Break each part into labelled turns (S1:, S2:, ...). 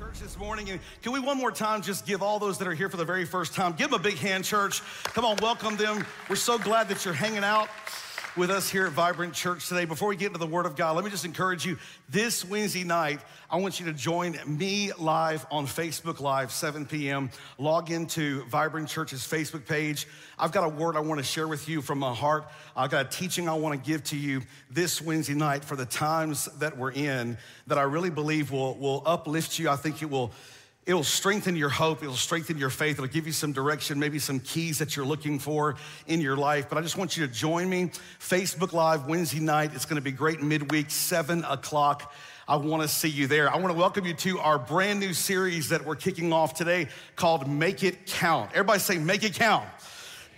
S1: church this morning. And can we one more time just give all those that are here for the very first time, give them a big hand, church. Come on, welcome them. We're so glad that you're hanging out with us here at Vibrant Church today. Before we get into the Word of God, let me just encourage you this Wednesday night, I want you to join me live on Facebook Live, 7 p.m. Log into Vibrant Church's Facebook page. I've got a word I want to share with you from my heart. I've got a teaching I want to give to you this Wednesday night for the times that we're in that I really believe will, will uplift you. I think it will It'll strengthen your hope. It'll strengthen your faith. It'll give you some direction, maybe some keys that you're looking for in your life. But I just want you to join me. Facebook Live Wednesday night. It's going to be great midweek, 7 o'clock. I want to see you there. I want to welcome you to our brand new series that we're kicking off today called Make It Count. Everybody say, Make It Count.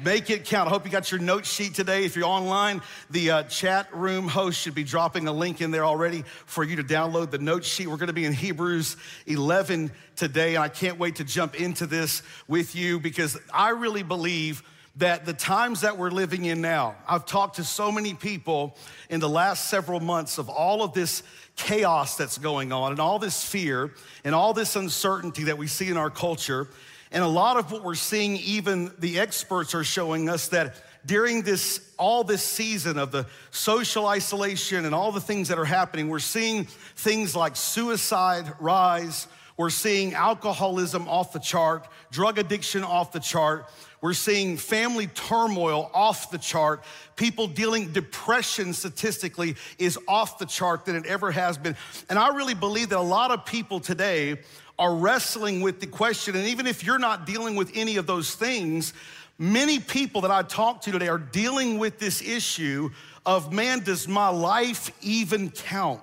S1: Make it count. I hope you got your note sheet today. If you're online, the uh, chat room host should be dropping a link in there already for you to download the note sheet. We're going to be in Hebrews 11 today, and I can't wait to jump into this with you because I really believe that the times that we're living in now, I've talked to so many people in the last several months of all of this chaos that's going on and all this fear and all this uncertainty that we see in our culture. And a lot of what we're seeing, even the experts are showing us that during this all this season of the social isolation and all the things that are happening, we're seeing things like suicide rise. We're seeing alcoholism off the chart, drug addiction off the chart. We're seeing family turmoil off the chart. People dealing depression statistically is off the chart than it ever has been. And I really believe that a lot of people today are wrestling with the question, and even if you're not dealing with any of those things, many people that I talk to today are dealing with this issue of man, does my life even count?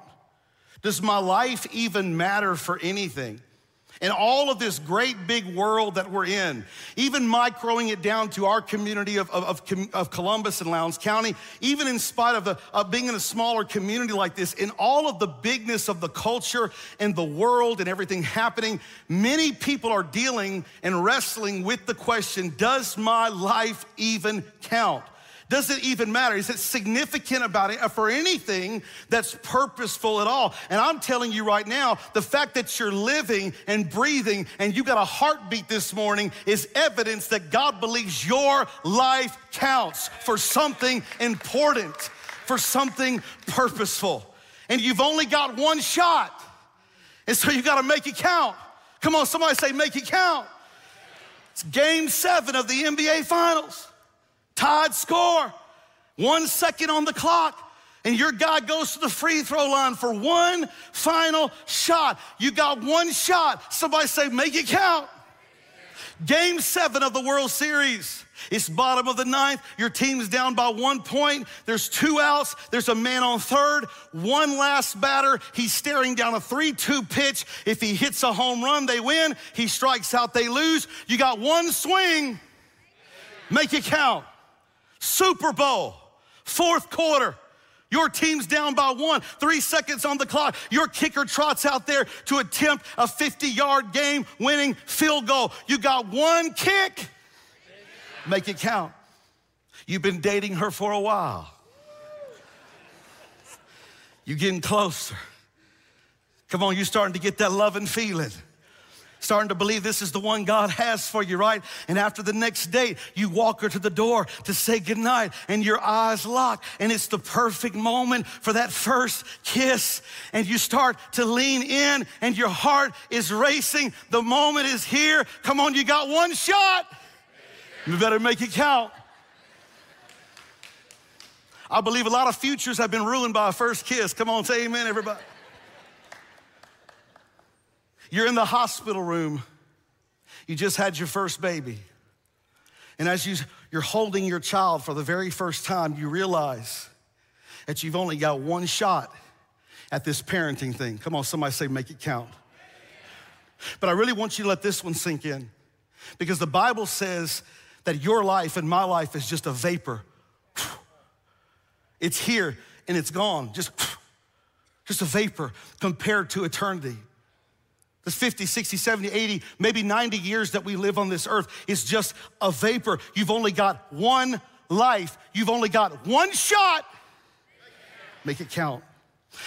S1: Does my life even matter for anything? In all of this great big world that we're in, even microing it down to our community of, of, of Columbus and Lowndes County, even in spite of, the, of being in a smaller community like this, in all of the bigness of the culture and the world and everything happening, many people are dealing and wrestling with the question Does my life even count? Does it even matter? Is it significant about it for anything that's purposeful at all? And I'm telling you right now, the fact that you're living and breathing and you got a heartbeat this morning is evidence that God believes your life counts for something important, for something purposeful. And you've only got one shot. And so you got to make it count. Come on, somebody say, make it count. It's game seven of the NBA Finals tied score, one second on the clock, and your guy goes to the free throw line for one final shot. You got one shot. Somebody say, make it count. Game seven of the World Series. It's bottom of the ninth. Your team's down by one point. There's two outs. There's a man on third. One last batter. He's staring down a 3 2 pitch. If he hits a home run, they win. He strikes out, they lose. You got one swing. Make it count. Super Bowl, fourth quarter. Your team's down by one, three seconds on the clock. Your kicker trots out there to attempt a 50 yard game winning field goal. You got one kick, make it count. You've been dating her for a while. You're getting closer. Come on, you're starting to get that loving feeling starting to believe this is the one God has for you, right? And after the next date, you walk her to the door to say goodnight and your eyes lock and it's the perfect moment for that first kiss and you start to lean in and your heart is racing. The moment is here. Come on, you got one shot. You better make it count. I believe a lot of futures have been ruined by a first kiss. Come on, say amen, everybody. You're in the hospital room. You just had your first baby. And as you, you're holding your child for the very first time, you realize that you've only got one shot at this parenting thing. Come on, somebody say, make it count. But I really want you to let this one sink in because the Bible says that your life and my life is just a vapor. It's here and it's gone, just, just a vapor compared to eternity. The 50, 60, 70, 80, maybe 90 years that we live on this earth is just a vapor. You've only got one life, you've only got one shot. Make it count.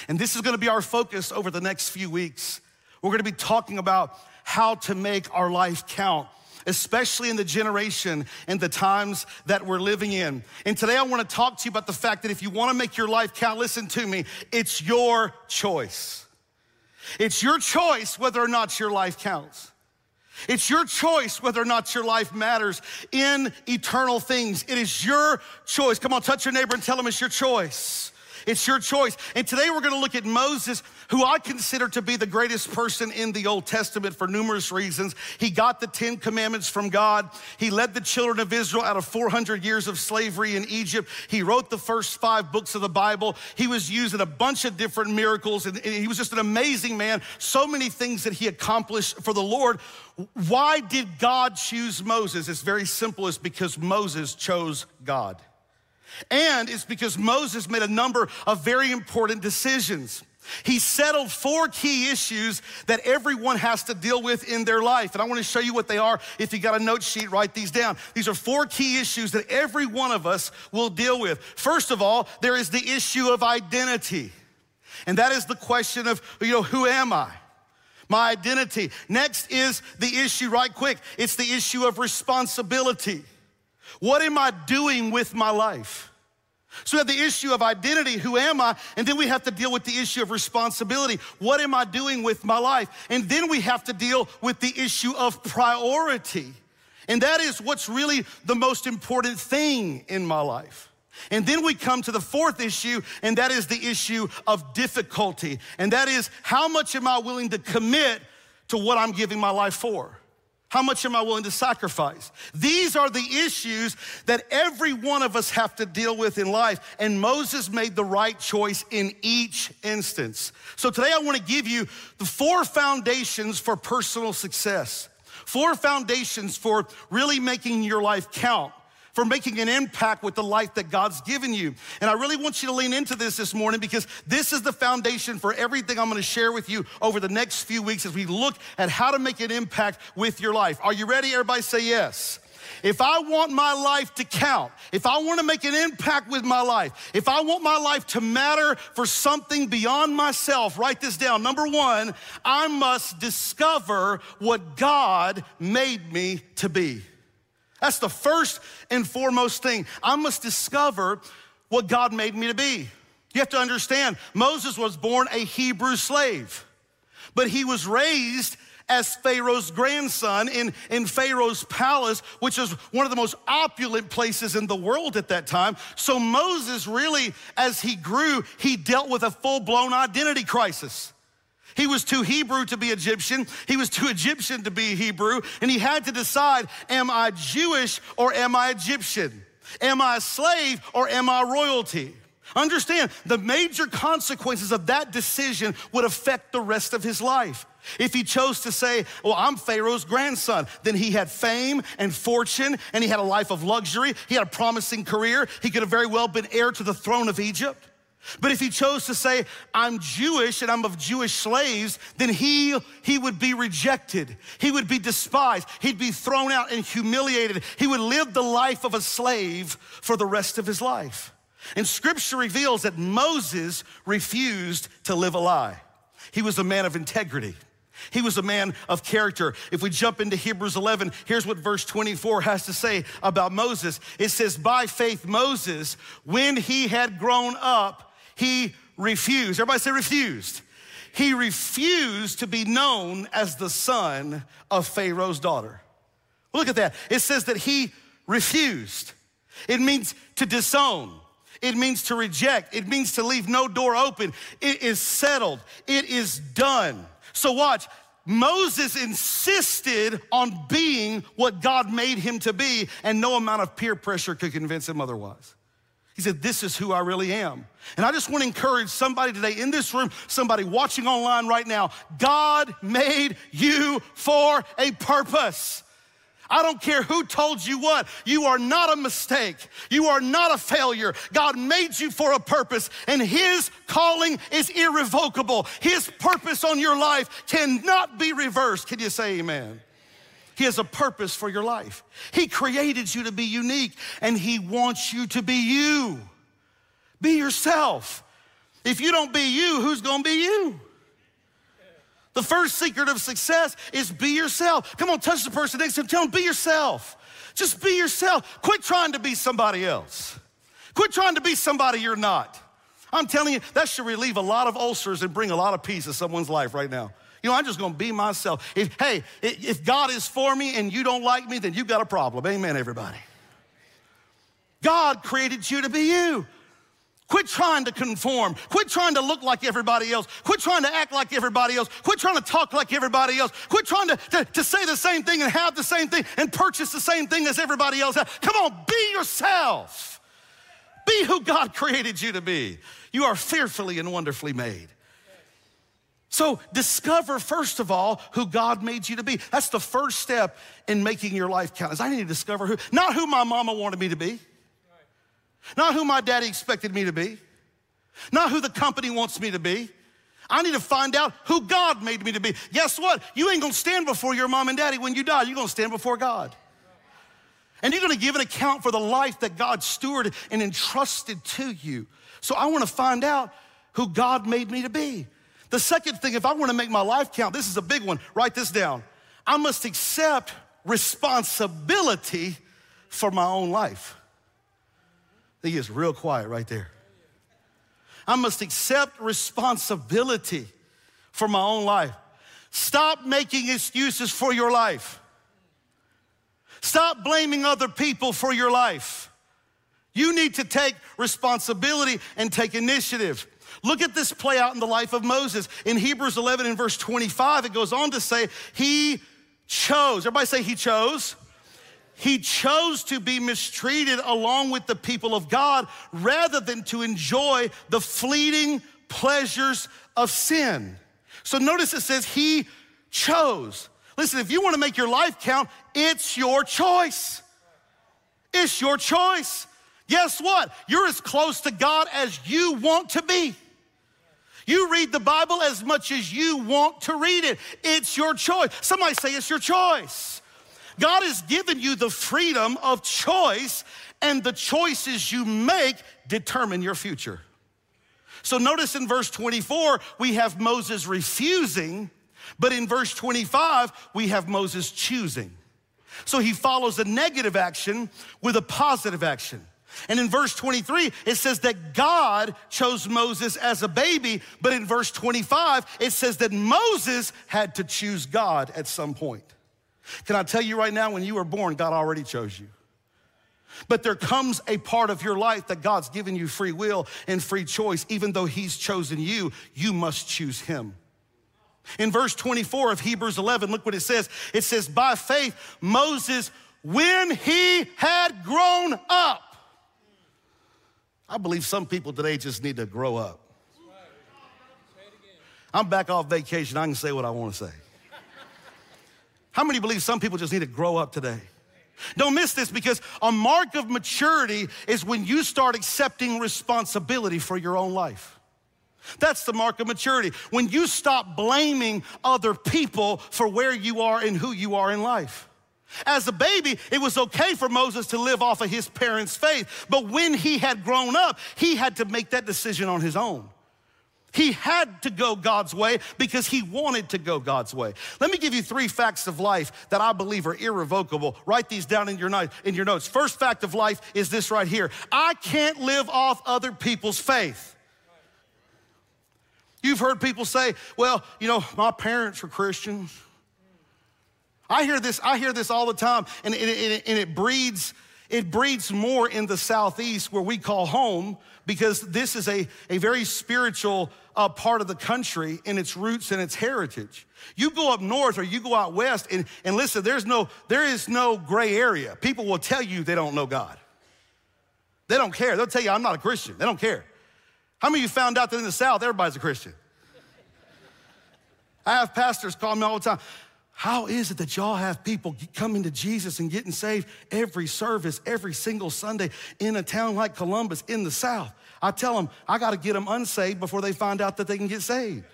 S1: And this is gonna be our focus over the next few weeks. We're gonna be talking about how to make our life count especially in the generation and the times that we're living in. And today I wanna talk to you about the fact that if you wanna make your life count, listen to me, it's your choice. It's your choice whether or not your life counts. It's your choice whether or not your life matters in eternal things. It is your choice. Come on, touch your neighbor and tell him it's your choice. It's your choice. And today we're going to look at Moses, who I consider to be the greatest person in the Old Testament for numerous reasons. He got the 10 commandments from God. He led the children of Israel out of 400 years of slavery in Egypt. He wrote the first five books of the Bible. He was used in a bunch of different miracles and he was just an amazing man. So many things that he accomplished for the Lord. Why did God choose Moses? It's very simple. It's because Moses chose God. And it's because Moses made a number of very important decisions. He settled four key issues that everyone has to deal with in their life. And I want to show you what they are. If you got a note sheet, write these down. These are four key issues that every one of us will deal with. First of all, there is the issue of identity. And that is the question of, you know, who am I? My identity. Next is the issue, right quick, it's the issue of responsibility. What am I doing with my life? So we have the issue of identity, who am I? And then we have to deal with the issue of responsibility. What am I doing with my life? And then we have to deal with the issue of priority. And that is what's really the most important thing in my life. And then we come to the fourth issue, and that is the issue of difficulty. And that is how much am I willing to commit to what I'm giving my life for? How much am I willing to sacrifice? These are the issues that every one of us have to deal with in life. And Moses made the right choice in each instance. So today I want to give you the four foundations for personal success, four foundations for really making your life count for making an impact with the life that God's given you. And I really want you to lean into this this morning because this is the foundation for everything I'm gonna share with you over the next few weeks as we look at how to make an impact with your life. Are you ready? Everybody say yes. If I want my life to count, if I want to make an impact with my life, if I want my life to matter for something beyond myself, write this down. Number one, I must discover what God made me to be. That's the first and foremost thing. I must discover what God made me to be. You have to understand, Moses was born a Hebrew slave, but he was raised as Pharaoh's grandson in, in Pharaoh's palace, which is one of the most opulent places in the world at that time. So Moses really, as he grew, he dealt with a full blown identity crisis. He was too Hebrew to be Egyptian. He was too Egyptian to be Hebrew. And he had to decide am I Jewish or am I Egyptian? Am I a slave or am I royalty? Understand, the major consequences of that decision would affect the rest of his life. If he chose to say, Well, I'm Pharaoh's grandson, then he had fame and fortune and he had a life of luxury. He had a promising career. He could have very well been heir to the throne of Egypt. But if he chose to say, I'm Jewish and I'm of Jewish slaves, then he, he would be rejected. He would be despised. He'd be thrown out and humiliated. He would live the life of a slave for the rest of his life. And scripture reveals that Moses refused to live a lie. He was a man of integrity. He was a man of character. If we jump into Hebrews 11, here's what verse 24 has to say about Moses. It says, By faith, Moses, when he had grown up, he refused. Everybody say refused. He refused to be known as the son of Pharaoh's daughter. Look at that. It says that he refused. It means to disown. It means to reject. It means to leave no door open. It is settled. It is done. So watch. Moses insisted on being what God made him to be, and no amount of peer pressure could convince him otherwise. He said, This is who I really am. And I just want to encourage somebody today in this room, somebody watching online right now. God made you for a purpose. I don't care who told you what. You are not a mistake. You are not a failure. God made you for a purpose, and His calling is irrevocable. His purpose on your life cannot be reversed. Can you say amen? He has a purpose for your life. He created you to be unique and He wants you to be you. Be yourself. If you don't be you, who's gonna be you? The first secret of success is be yourself. Come on, touch the person next to him. Tell him, be yourself. Just be yourself. Quit trying to be somebody else. Quit trying to be somebody you're not. I'm telling you, that should relieve a lot of ulcers and bring a lot of peace to someone's life right now. You know, I'm just gonna be myself. If, hey, if God is for me and you don't like me, then you've got a problem. Amen, everybody. God created you to be you. Quit trying to conform. Quit trying to look like everybody else. Quit trying to act like everybody else. Quit trying to talk like everybody else. Quit trying to, to, to say the same thing and have the same thing and purchase the same thing as everybody else. Come on, be yourself. Be who God created you to be. You are fearfully and wonderfully made. So discover, first of all, who God made you to be. That's the first step in making your life count. Is I need to discover who, not who my mama wanted me to be. Not who my daddy expected me to be. Not who the company wants me to be. I need to find out who God made me to be. Guess what? You ain't gonna stand before your mom and daddy when you die. You're gonna stand before God. And you're gonna give an account for the life that God stewarded and entrusted to you. So I wanna find out who God made me to be. The second thing, if I wanna make my life count, this is a big one, write this down. I must accept responsibility for my own life. He gets real quiet right there. I must accept responsibility for my own life. Stop making excuses for your life. Stop blaming other people for your life. You need to take responsibility and take initiative. Look at this play out in the life of Moses. In Hebrews 11 and verse 25, it goes on to say, He chose. Everybody say, He chose. He chose to be mistreated along with the people of God rather than to enjoy the fleeting pleasures of sin. So notice it says he chose. Listen, if you want to make your life count, it's your choice. It's your choice. Guess what? You're as close to God as you want to be. You read the Bible as much as you want to read it. It's your choice. Somebody say it's your choice. God has given you the freedom of choice, and the choices you make determine your future. So notice in verse 24, we have Moses refusing, but in verse 25, we have Moses choosing. So he follows a negative action with a positive action. And in verse 23, it says that God chose Moses as a baby, but in verse 25, it says that Moses had to choose God at some point. Can I tell you right now, when you were born, God already chose you. But there comes a part of your life that God's given you free will and free choice. Even though He's chosen you, you must choose Him. In verse 24 of Hebrews 11, look what it says. It says, By faith, Moses, when he had grown up, I believe some people today just need to grow up. I'm back off vacation. I can say what I want to say. How many believe some people just need to grow up today? Don't miss this because a mark of maturity is when you start accepting responsibility for your own life. That's the mark of maturity. When you stop blaming other people for where you are and who you are in life. As a baby, it was okay for Moses to live off of his parents' faith, but when he had grown up, he had to make that decision on his own. He had to go God's way because he wanted to go God's way. Let me give you three facts of life that I believe are irrevocable. Write these down in your, in your notes. First fact of life is this right here I can't live off other people's faith. You've heard people say, well, you know, my parents were Christians. I hear this, I hear this all the time, and it, and it breeds, it breeds more in the southeast where we call home because this is a, a very spiritual uh, part of the country in its roots and its heritage. You go up north or you go out west, and, and listen, there's no, there is no gray area. People will tell you they don't know God. They don't care. They'll tell you, I'm not a Christian. They don't care. How many of you found out that in the South, everybody's a Christian? I have pastors call me all the time. How is it that y'all have people coming to Jesus and getting saved every service, every single Sunday in a town like Columbus in the South? I tell them, I got to get them unsaved before they find out that they can get saved.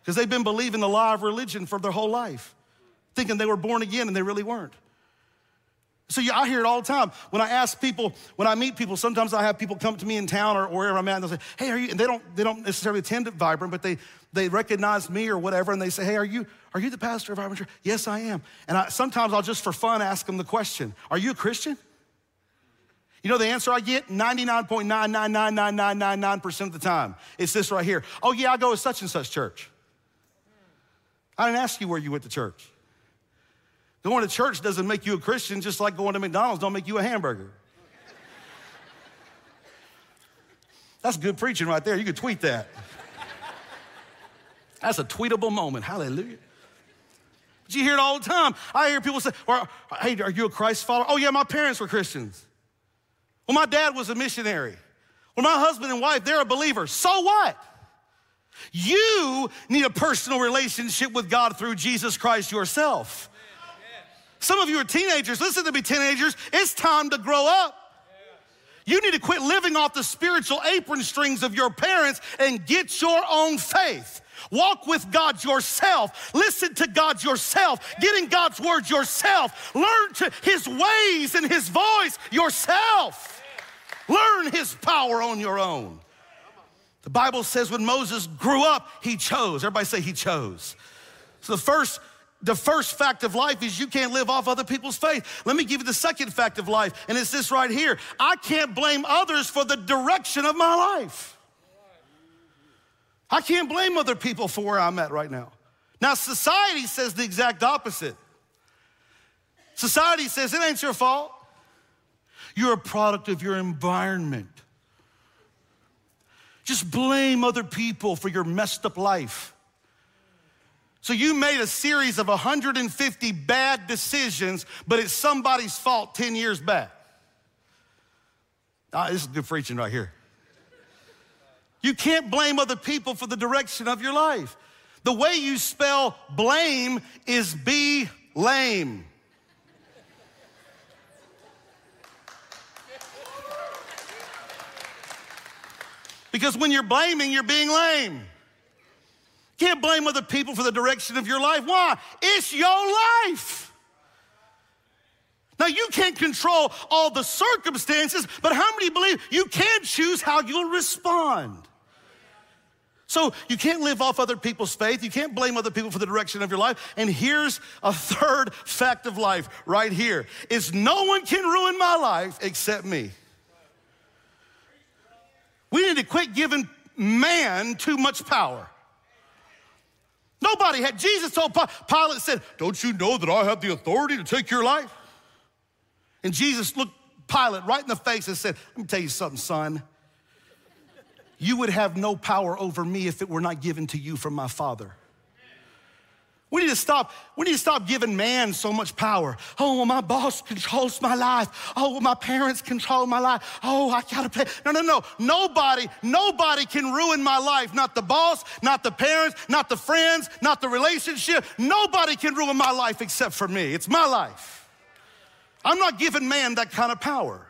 S1: Because they've been believing the lie of religion for their whole life, thinking they were born again and they really weren't. So yeah, I hear it all the time. When I ask people, when I meet people, sometimes I have people come to me in town or, wherever I'm at, and they'll say, "Hey, are you?" And they don't they don't necessarily attend at Vibrant, but they they recognize me or whatever, and they say, "Hey, are you are you the pastor of Vibrant Church?" Yes, I am. And I, sometimes I'll just for fun ask them the question, "Are you a Christian?" You know the answer I get? 99.9999999% of the time. It's this right here. Oh, yeah, I go to such and such church. I didn't ask you where you went to church. Going to church doesn't make you a Christian, just like going to McDonald's don't make you a hamburger. That's good preaching right there. You could tweet that. That's a tweetable moment. Hallelujah. But you hear it all the time. I hear people say, or, hey, are you a Christ follower? Oh, yeah, my parents were Christians. Well, my dad was a missionary. Well, my husband and wife, they're a believer. So what? You need a personal relationship with God through Jesus Christ yourself. Some of you are teenagers. Listen to me, teenagers. It's time to grow up. You need to quit living off the spiritual apron strings of your parents and get your own faith. Walk with God yourself. Listen to God yourself. Get in God's word yourself. Learn to his ways and his voice yourself. Learn his power on your own. The Bible says when Moses grew up, he chose. Everybody say he chose. So the first the first fact of life is you can't live off other people's faith. Let me give you the second fact of life, and it's this right here. I can't blame others for the direction of my life. I can't blame other people for where I'm at right now. Now, society says the exact opposite. Society says it ain't your fault. You're a product of your environment. Just blame other people for your messed up life. So you made a series of 150 bad decisions, but it's somebody's fault 10 years back. Ah, this is good preaching right here. You can't blame other people for the direction of your life. The way you spell blame is be lame. Because when you're blaming, you're being lame. Can't blame other people for the direction of your life. Why? It's your life. Now, you can't control all the circumstances, but how many believe you can choose how you'll respond? So, you can't live off other people's faith. You can't blame other people for the direction of your life. And here's a third fact of life right here is no one can ruin my life except me. We need to quit giving man too much power. Nobody had, Jesus told Pilate, said, Don't you know that I have the authority to take your life? And Jesus looked Pilate right in the face and said, Let me tell you something, son. You would have no power over me if it were not given to you from my Father. We need to stop, we need to stop giving man so much power. Oh, well, my boss controls my life. Oh, well, my parents control my life. Oh, I gotta pay. No, no, no. Nobody, nobody can ruin my life. Not the boss, not the parents, not the friends, not the relationship. Nobody can ruin my life except for me. It's my life. I'm not giving man that kind of power.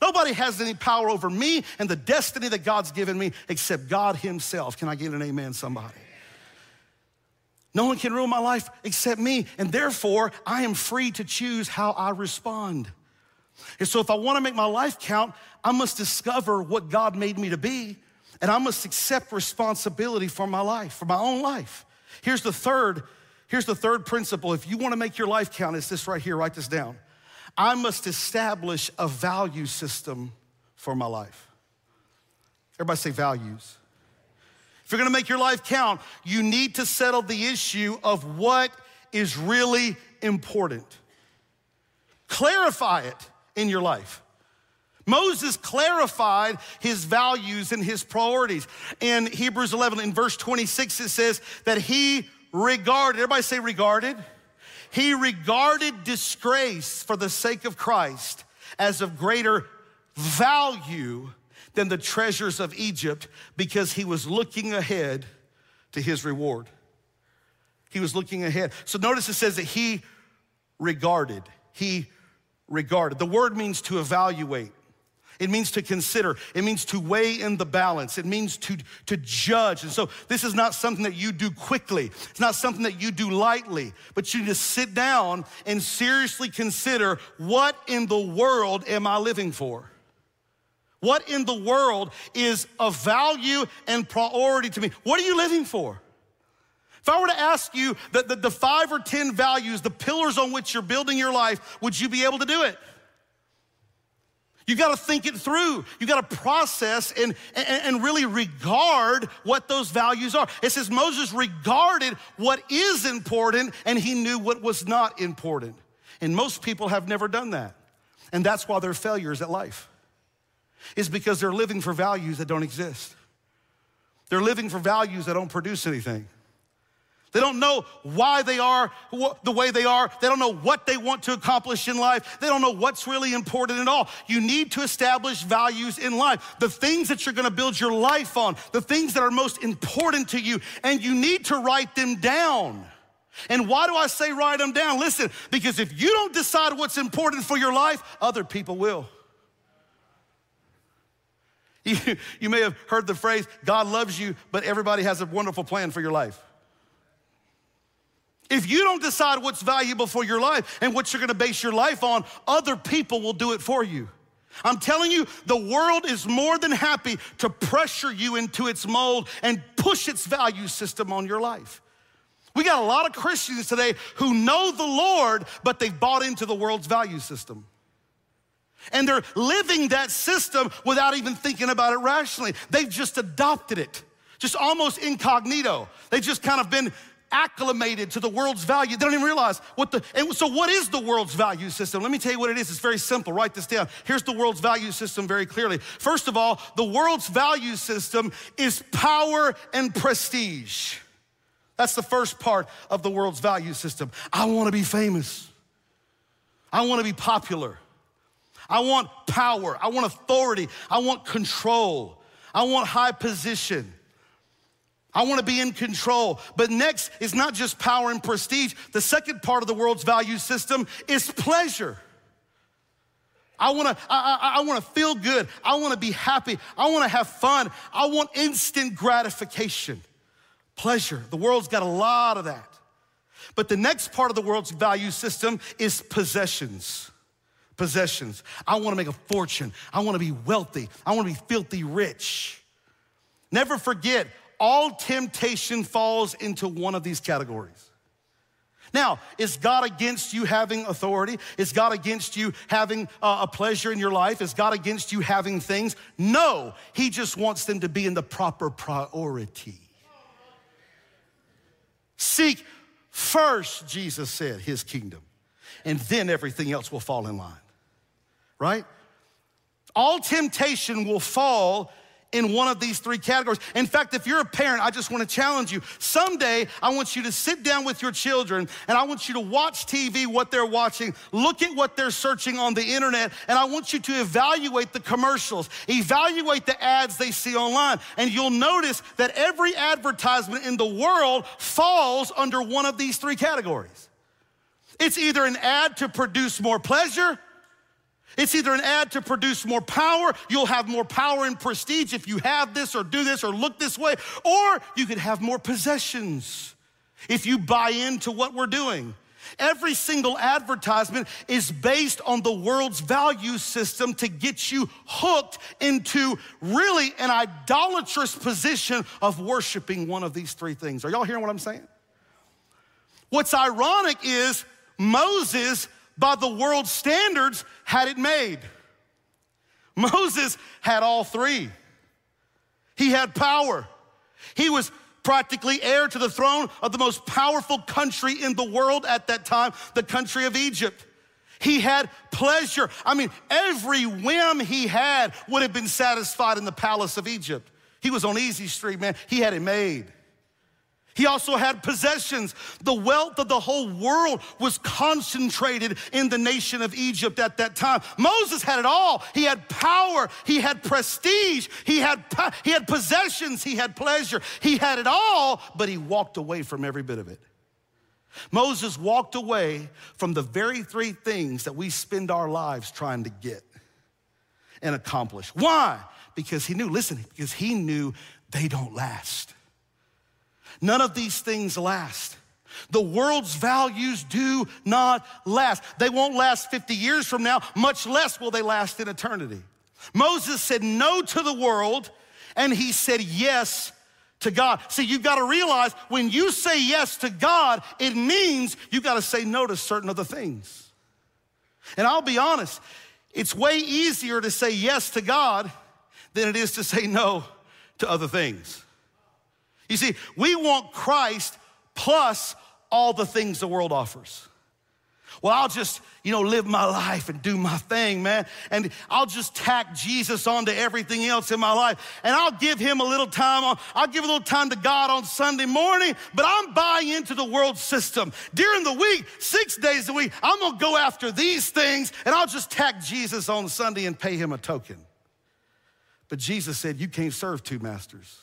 S1: Nobody has any power over me and the destiny that God's given me except God Himself. Can I get an amen, somebody? No one can ruin my life except me. And therefore, I am free to choose how I respond. And so, if I want to make my life count, I must discover what God made me to be, and I must accept responsibility for my life, for my own life. Here's the third, here's the third principle. If you want to make your life count, it's this right here, write this down. I must establish a value system for my life. Everybody say values. If you're gonna make your life count, you need to settle the issue of what is really important. Clarify it in your life. Moses clarified his values and his priorities. In Hebrews 11, in verse 26, it says that he regarded, everybody say regarded. He regarded disgrace for the sake of Christ as of greater value than the treasures of Egypt because he was looking ahead to his reward. He was looking ahead. So notice it says that he regarded. He regarded. The word means to evaluate. It means to consider. It means to weigh in the balance. It means to, to judge. And so this is not something that you do quickly. It's not something that you do lightly, but you just sit down and seriously consider what in the world am I living for? What in the world is of value and priority to me? What are you living for? If I were to ask you the, the, the five or 10 values, the pillars on which you're building your life, would you be able to do it? You got to think it through. You got to process and, and, and, really regard what those values are. It says Moses regarded what is important and he knew what was not important. And most people have never done that. And that's why they're failures at life, is because they're living for values that don't exist. They're living for values that don't produce anything. They don't know why they are the way they are. They don't know what they want to accomplish in life. They don't know what's really important at all. You need to establish values in life, the things that you're going to build your life on, the things that are most important to you, and you need to write them down. And why do I say write them down? Listen, because if you don't decide what's important for your life, other people will. You, you may have heard the phrase, God loves you, but everybody has a wonderful plan for your life. If you don't decide what's valuable for your life and what you're gonna base your life on, other people will do it for you. I'm telling you, the world is more than happy to pressure you into its mold and push its value system on your life. We got a lot of Christians today who know the Lord, but they've bought into the world's value system. And they're living that system without even thinking about it rationally. They've just adopted it, just almost incognito. They've just kind of been acclimated to the world's value. They don't even realize what the, and so what is the world's value system? Let me tell you what it is. It's very simple. Write this down. Here's the world's value system very clearly. First of all, the world's value system is power and prestige. That's the first part of the world's value system. I wanna be famous. I wanna be popular. I want power. I want authority. I want control. I want high position. I want to be in control. But next is not just power and prestige. The second part of the world's value system is pleasure. I wanna, I, I, I, wanna feel good. I wanna be happy. I wanna have fun. I want instant gratification. Pleasure. The world's got a lot of that. But the next part of the world's value system is possessions. Possessions. I wanna make a fortune. I wanna be wealthy. I wanna be filthy rich. Never forget, all temptation falls into one of these categories. Now, is God against you having authority? Is God against you having uh, a pleasure in your life? Is God against you having things? No, He just wants them to be in the proper priority. Seek first, Jesus said, His kingdom, and then everything else will fall in line, right? All temptation will fall in one of these three categories. In fact, if you're a parent, I just want to challenge you. Someday, I want you to sit down with your children and I want you to watch TV, what they're watching, look at what they're searching on the internet, and I want you to evaluate the commercials, evaluate the ads they see online. And you'll notice that every advertisement in the world falls under one of these three categories. It's either an ad to produce more pleasure it's either an ad to produce more power, you'll have more power and prestige if you have this or do this or look this way, or you could have more possessions if you buy into what we're doing. Every single advertisement is based on the world's value system to get you hooked into really an idolatrous position of worshiping one of these three things. Are y'all hearing what I'm saying? What's ironic is Moses by the world's standards, had it made. Moses had all three. He had power. He was practically heir to the throne of the most powerful country in the world at that time, the country of Egypt. He had pleasure. I mean, every whim he had would have been satisfied in the palace of Egypt. He was on easy street, man. He had it made. He also had possessions. The wealth of the whole world was concentrated in the nation of Egypt at that time. Moses had it all. He had power, he had prestige, he had, he had possessions, he had pleasure. He had it all, but he walked away from every bit of it. Moses walked away from the very three things that we spend our lives trying to get. and accomplish. Why? Because he knew, listen, because he knew they don't last. None of these things last. The world's values do not last. They won't last 50 years from now, much less will they last in eternity. Moses said no to the world and he said yes to God. See, you've got to realize when you say yes to God, it means you've got to say no to certain other things. And I'll be honest, it's way easier to say yes to God than it is to say no to other things. You see, we want Christ plus all the things the world offers. Well, I'll just, you know, live my life and do my thing, man. And I'll just tack Jesus onto everything else in my life. And I'll give him a little time on, I'll give a little time to God on Sunday morning, but I'm buying into the world system. During the week, six days a week, I'm gonna go after these things and I'll just tack Jesus on Sunday and pay him a token. But Jesus said, You can't serve two masters.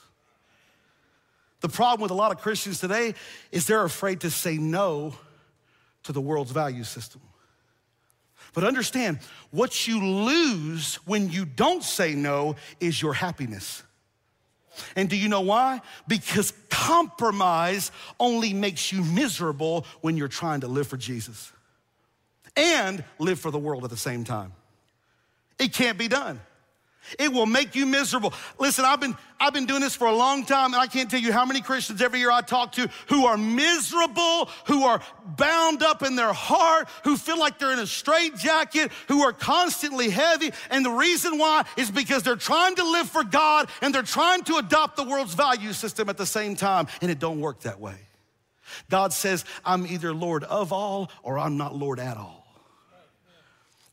S1: The problem with a lot of Christians today is they're afraid to say no to the world's value system. But understand, what you lose when you don't say no is your happiness. And do you know why? Because compromise only makes you miserable when you're trying to live for Jesus and live for the world at the same time. It can't be done. It will make you miserable. Listen, I've been, I've been doing this for a long time, and I can't tell you how many Christians every year I talk to who are miserable, who are bound up in their heart, who feel like they're in a straitjacket, who are constantly heavy. And the reason why is because they're trying to live for God and they're trying to adopt the world's value system at the same time, and it don't work that way. God says, I'm either Lord of all or I'm not Lord at all.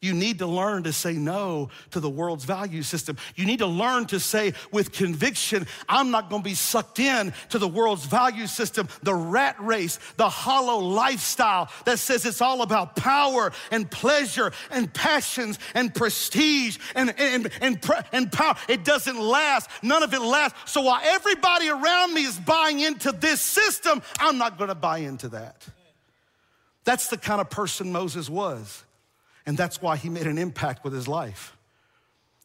S1: You need to learn to say no to the world's value system. You need to learn to say with conviction, I'm not gonna be sucked in to the world's value system, the rat race, the hollow lifestyle that says it's all about power and pleasure and passions and prestige and, and, and, and power. It doesn't last. None of it lasts. So while everybody around me is buying into this system, I'm not gonna buy into that. That's the kind of person Moses was. And that's why he made an impact with his life.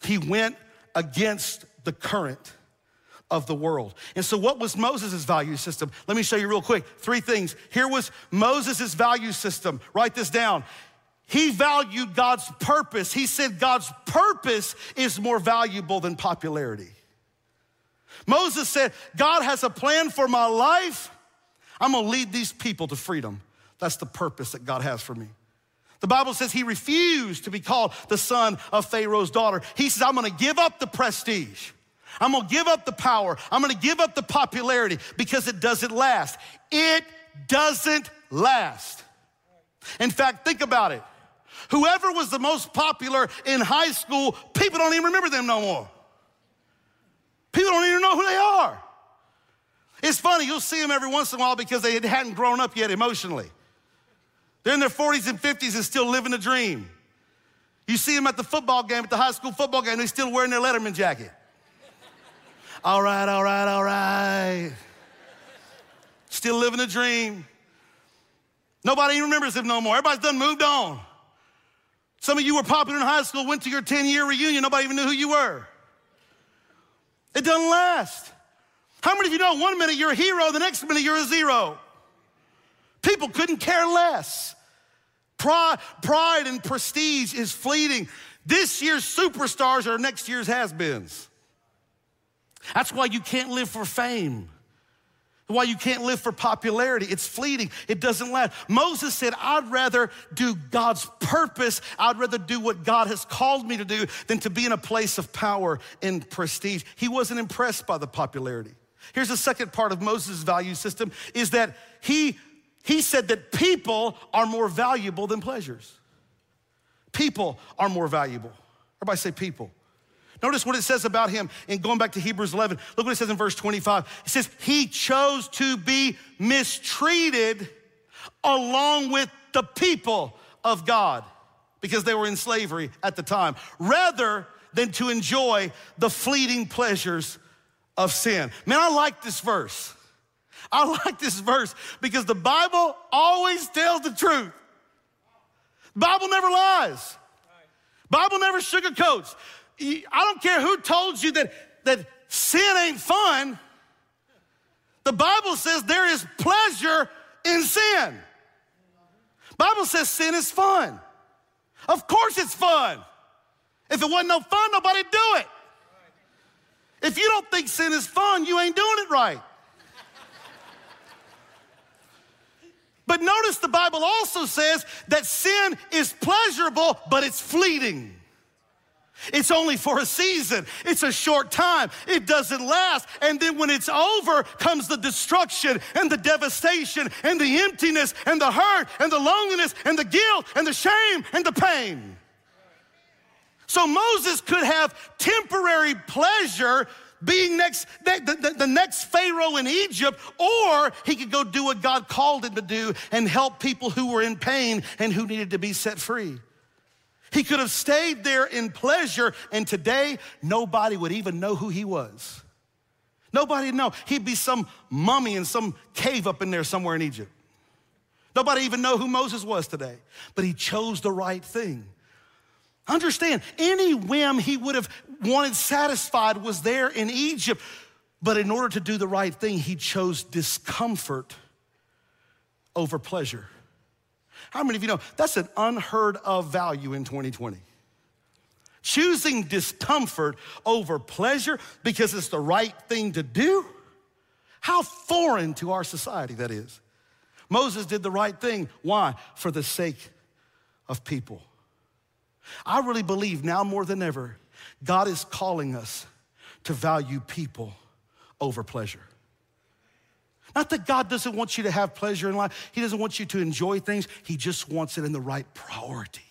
S1: He went against the current of the world. And so, what was Moses' value system? Let me show you real quick. Three things. Here was Moses' value system. Write this down. He valued God's purpose. He said God's purpose is more valuable than popularity. Moses said, God has a plan for my life. I'm gonna lead these people to freedom. That's the purpose that God has for me. The Bible says he refused to be called the son of Pharaoh's daughter. He says, I'm gonna give up the prestige. I'm gonna give up the power. I'm gonna give up the popularity because it doesn't last. It doesn't last. In fact, think about it. Whoever was the most popular in high school, people don't even remember them no more. People don't even know who they are. It's funny, you'll see them every once in a while because they hadn't grown up yet emotionally. They're in their 40s and 50s and still living a dream. You see them at the football game, at the high school football game, they're still wearing their Letterman jacket. all right, all right, all right. Still living a dream. Nobody even remembers them no more. Everybody's done moved on. Some of you were popular in high school, went to your 10 year reunion, nobody even knew who you were. It doesn't last. How many of you know one minute you're a hero, the next minute you're a zero? People couldn't care less. Pride, pride and prestige is fleeting. This year's superstars are next year's has beens. That's why you can't live for fame. Why you can't live for popularity. It's fleeting, it doesn't last. Moses said, I'd rather do God's purpose, I'd rather do what God has called me to do than to be in a place of power and prestige. He wasn't impressed by the popularity. Here's the second part of Moses' value system is that he he said that people are more valuable than pleasures. People are more valuable. Everybody say people. Notice what it says about him in going back to Hebrews 11. Look what it says in verse 25. It says, He chose to be mistreated along with the people of God because they were in slavery at the time, rather than to enjoy the fleeting pleasures of sin. Man, I like this verse. I like this verse because the Bible always tells the truth. Bible never lies. Bible never sugarcoats. I don't care who told you that, that sin ain't fun. The Bible says there is pleasure in sin. Bible says sin is fun. Of course it's fun. If it wasn't no fun, nobody'd do it. If you don't think sin is fun, you ain't doing it right. But notice the Bible also says that sin is pleasurable, but it's fleeting. It's only for a season. It's a short time. It doesn't last. And then when it's over comes the destruction and the devastation and the emptiness and the hurt and the loneliness and the guilt and the shame and the pain. So Moses could have temporary pleasure being next the, the, the, next Pharaoh in Egypt, or he could go do what God called him to do and help people who were in pain and who needed to be set free. He could have stayed there in pleasure, and today nobody would even know who he was. Nobody would know. He'd be some mummy in some cave up in there somewhere in Egypt. Nobody even know who Moses was today. But he chose the right thing. Understand, any whim he would have wanted satisfied was there in Egypt. But in order to do the right thing, he chose discomfort over pleasure. How many of you know that's an unheard of value in 2020? Choosing discomfort over pleasure because it's the right thing to do? How foreign to our society that is. Moses did the right thing. Why? For the sake of people. I really believe now more than ever, God is calling us to value people over pleasure. Not that God doesn't want you to have pleasure in life, He doesn't want you to enjoy things, He just wants it in the right priority.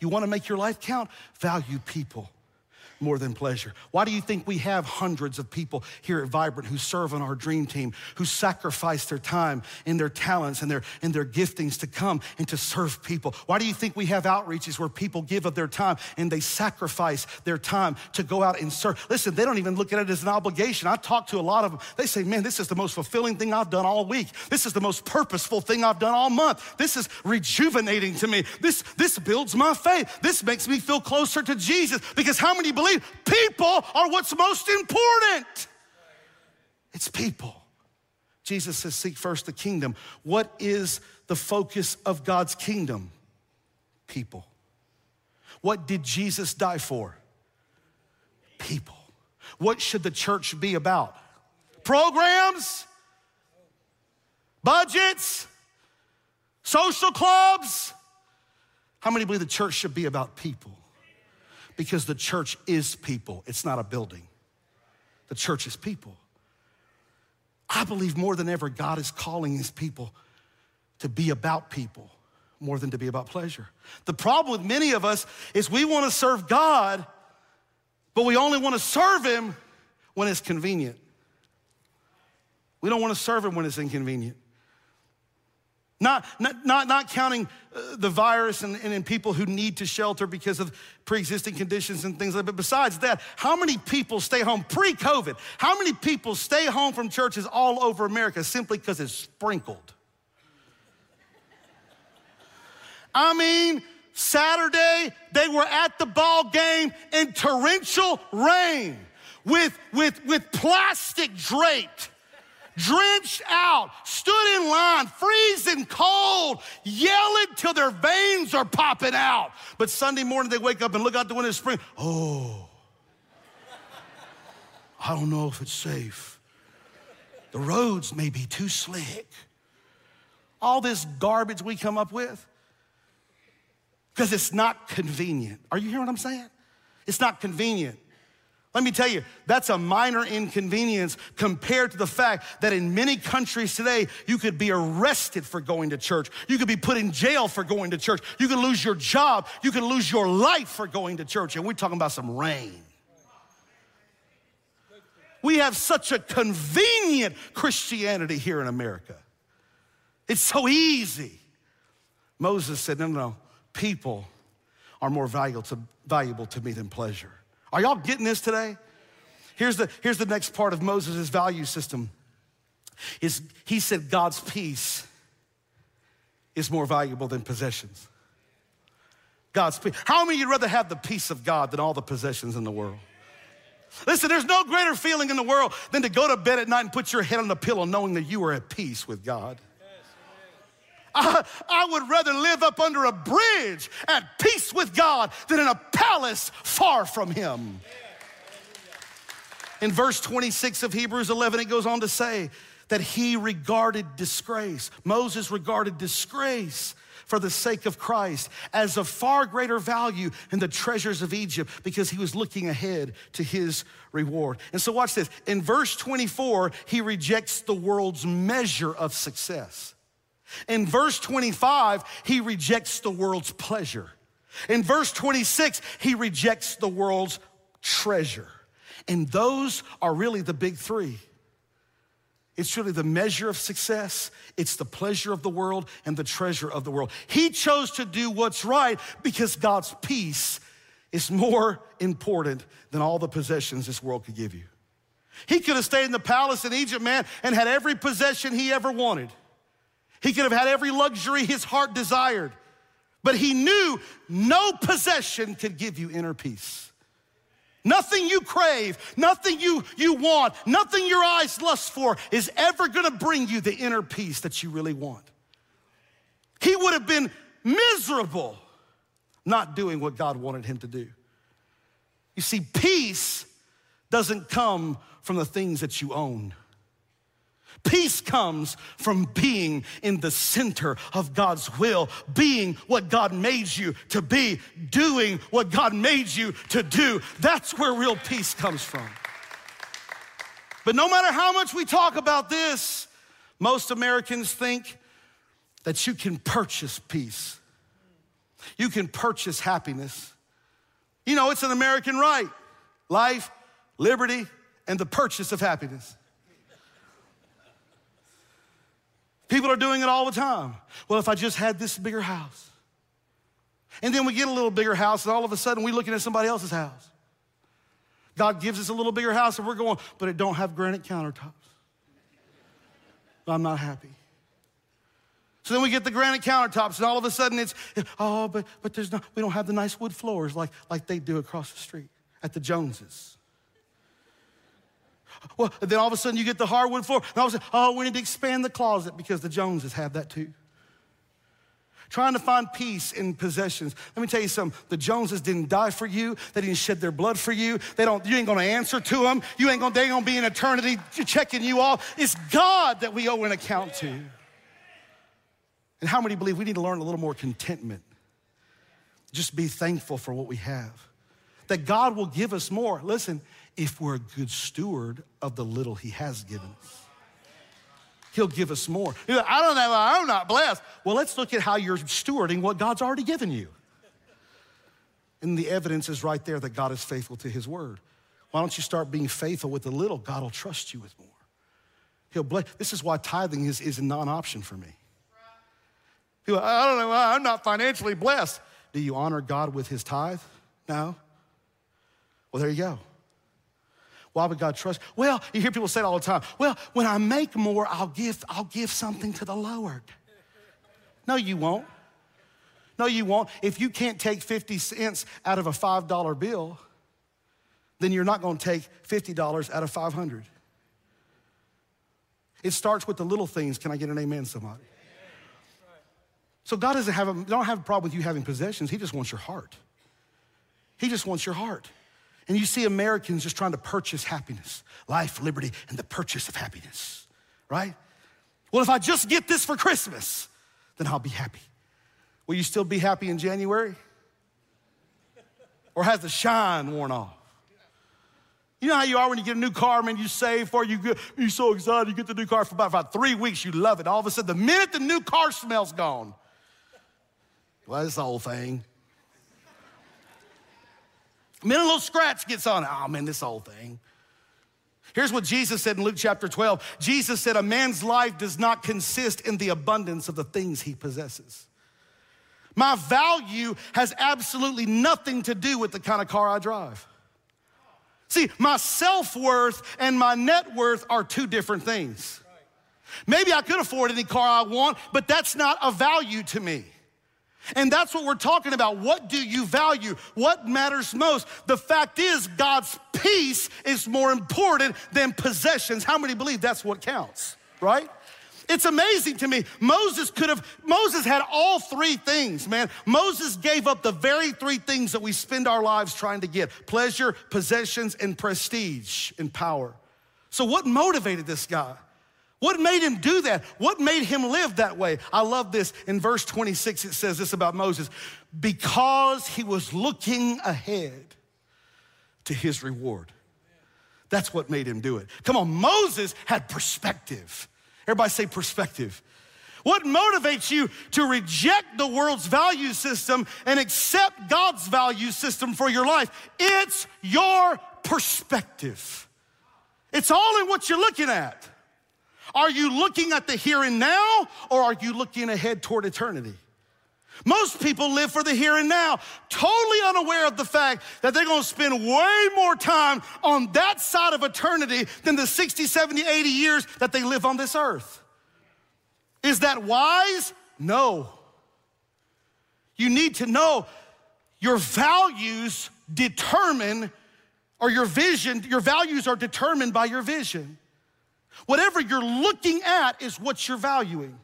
S1: You wanna make your life count? Value people more than pleasure. Why do you think we have hundreds of people here at Vibrant who serve on our dream team, who sacrifice their time and their talents and their, and their giftings to come and to serve people? Why do you think we have outreaches where people give of their time and they sacrifice their time to go out and serve? Listen, they don't even look at it as an obligation. I talk to a lot of them. They say, man, this is the most fulfilling thing I've done all week. This is the most purposeful thing I've done all month. This is rejuvenating to me. This, this builds my faith. This makes me feel closer to Jesus because how many believe people are what's most important. It's people. Jesus says, Seek first the kingdom. What is the focus of God's kingdom? People. What did Jesus die for? People. What should the church be about? Programs? Budgets? Social clubs? How many believe the church should be about people? Because the church is people, it's not a building. The church is people. I believe more than ever, God is calling his people to be about people more than to be about pleasure. The problem with many of us is we want to serve God, but we only want to serve him when it's convenient. We don't want to serve him when it's inconvenient. Not, not, not, not counting uh, the virus and, and, and, people who need to shelter because of pre existing conditions and things like that. But besides that, how many people stay home pre COVID? How many people stay home from churches all over America simply because it's sprinkled? I mean, Saturday, they were at the ball game in torrential rain with, with, with plastic draped drenched out, stood in line, freezing cold, yelling till their veins are popping out. But Sunday morning they wake up and look out the window of spring. Oh, I don't know if it's safe. The roads may be too slick. All this garbage we come up with because it's not convenient. Are you hearing what I'm saying? It's not convenient. Let me tell you, that's a minor inconvenience compared to the fact that in many countries today, you could be arrested for going to church. You could be put in jail for going to church. You could lose your job. You could lose your life for going to church. And we're talking about some rain. We have such a convenient Christianity here in America. It's so easy. Moses said, No, no, no. People are more valuable to, valuable to me than pleasure. Are y'all getting this today? Here's the, here's the next part of Moses' value system. Is he said God's peace is more valuable than possessions. God's peace. How many you'd rather have the peace of God than all the possessions in the world? Listen, there's no greater feeling in the world than to go to bed at night and put your head on the pillow knowing that you are at peace with God. I, I, would rather live up under a bridge at peace with God than in a palace far from Him. In verse 26 of Hebrews 11, it goes on to say that he regarded disgrace. Moses regarded disgrace for the sake of Christ as of far greater value than the treasures of Egypt because he was looking ahead to his reward. And so, watch this. In verse 24, he rejects the world's measure of success. In verse 25, he rejects the world's pleasure. In verse 26, he rejects the world's treasure. And those are really the big three. It's really the measure of success, it's the pleasure of the world, and the treasure of the world. He chose to do what's right because God's peace is more important than all the possessions this world could give you. He could have stayed in the palace in Egypt, man, and had every possession he ever wanted. He could have had every luxury his heart desired, but he knew no possession could give you inner peace. Nothing you crave, nothing you, you want, nothing your eyes lust for is ever gonna bring you the inner peace that you really want. He would have been miserable not doing what God wanted him to do. You see, peace doesn't come from the things that you own. Peace comes from being in the center of God's will, being what God made you to be, doing what God made you to do. That's where real peace comes from. But no matter how much we talk about this, most Americans think that you can purchase peace. You can purchase happiness. You know, it's an American right life, liberty, and the purchase of happiness. People are doing it all the time. Well, if I just had this bigger house. And then we get a little bigger house, and all of a sudden we're looking at somebody else's house. God gives us a little bigger house, and we're going, but it don't have granite countertops. I'm not happy. So then we get the granite countertops, and all of a sudden it's, oh, but, but there's no, we don't have the nice wood floors like, like they do across the street at the Joneses. Well, then all of a sudden you get the hardwood floor. And all of a sudden, oh, we need to expand the closet because the Joneses have that too. Trying to find peace in possessions. Let me tell you something. The Joneses didn't die for you. They didn't shed their blood for you. They don't, you ain't gonna answer to them. You ain't gonna, they ain't gonna be in eternity checking you off. It's God that we owe an account to. And how many believe we need to learn a little more contentment? Just be thankful for what we have. That God will give us more. Listen, if we're a good steward of the little He has given us. He'll give us more. Like, I don't know, I'm not blessed. Well, let's look at how you're stewarding what God's already given you. And the evidence is right there that God is faithful to His word. Why don't you start being faithful with the little? God will trust you with more. He'll bless. This is why tithing is, is a non option for me. People, I don't know, I'm not financially blessed. Do you honor God with His tithe? No. Well, there you go. Why would God trust? Well, you hear people say it all the time. Well, when I make more, I'll give, I'll give something to the Lord. No, you won't. No, you won't. If you can't take 50 cents out of a $5 bill, then you're not going to take $50 out of 500. It starts with the little things. Can I get an amen, somebody? So God doesn't have a, don't have a problem with you having possessions. He just wants your heart. He just wants your heart. And you see Americans just trying to purchase happiness, life, liberty, and the purchase of happiness, right? Well, if I just get this for Christmas, then I'll be happy. Will you still be happy in January? Or has the shine worn off? You know how you are when you get a new car, man, you save for you get, you're so excited, you get the new car for about, about three weeks, you love it. All of a sudden, the minute the new car smell's gone, well, this old thing. Man, a little scratch gets on. Oh man, this whole thing. Here's what Jesus said in Luke chapter 12. Jesus said, A man's life does not consist in the abundance of the things he possesses. My value has absolutely nothing to do with the kind of car I drive. See, my self worth and my net worth are two different things. Maybe I could afford any car I want, but that's not a value to me. And that's what we're talking about. What do you value? What matters most? The fact is, God's peace is more important than possessions. How many believe that's what counts, right? It's amazing to me. Moses could have, Moses had all three things, man. Moses gave up the very three things that we spend our lives trying to get pleasure, possessions, and prestige and power. So, what motivated this guy? What made him do that? What made him live that way? I love this. In verse 26, it says this about Moses because he was looking ahead to his reward. That's what made him do it. Come on, Moses had perspective. Everybody say perspective. What motivates you to reject the world's value system and accept God's value system for your life? It's your perspective. It's all in what you're looking at. Are you looking at the here and now or are you looking ahead toward eternity? Most people live for the here and now, totally unaware of the fact that they're gonna spend way more time on that side of eternity than the 60, 70, 80 years that they live on this earth. Is that wise? No. You need to know your values determine, or your vision, your values are determined by your vision. Whatever you're looking at is what you're valuing.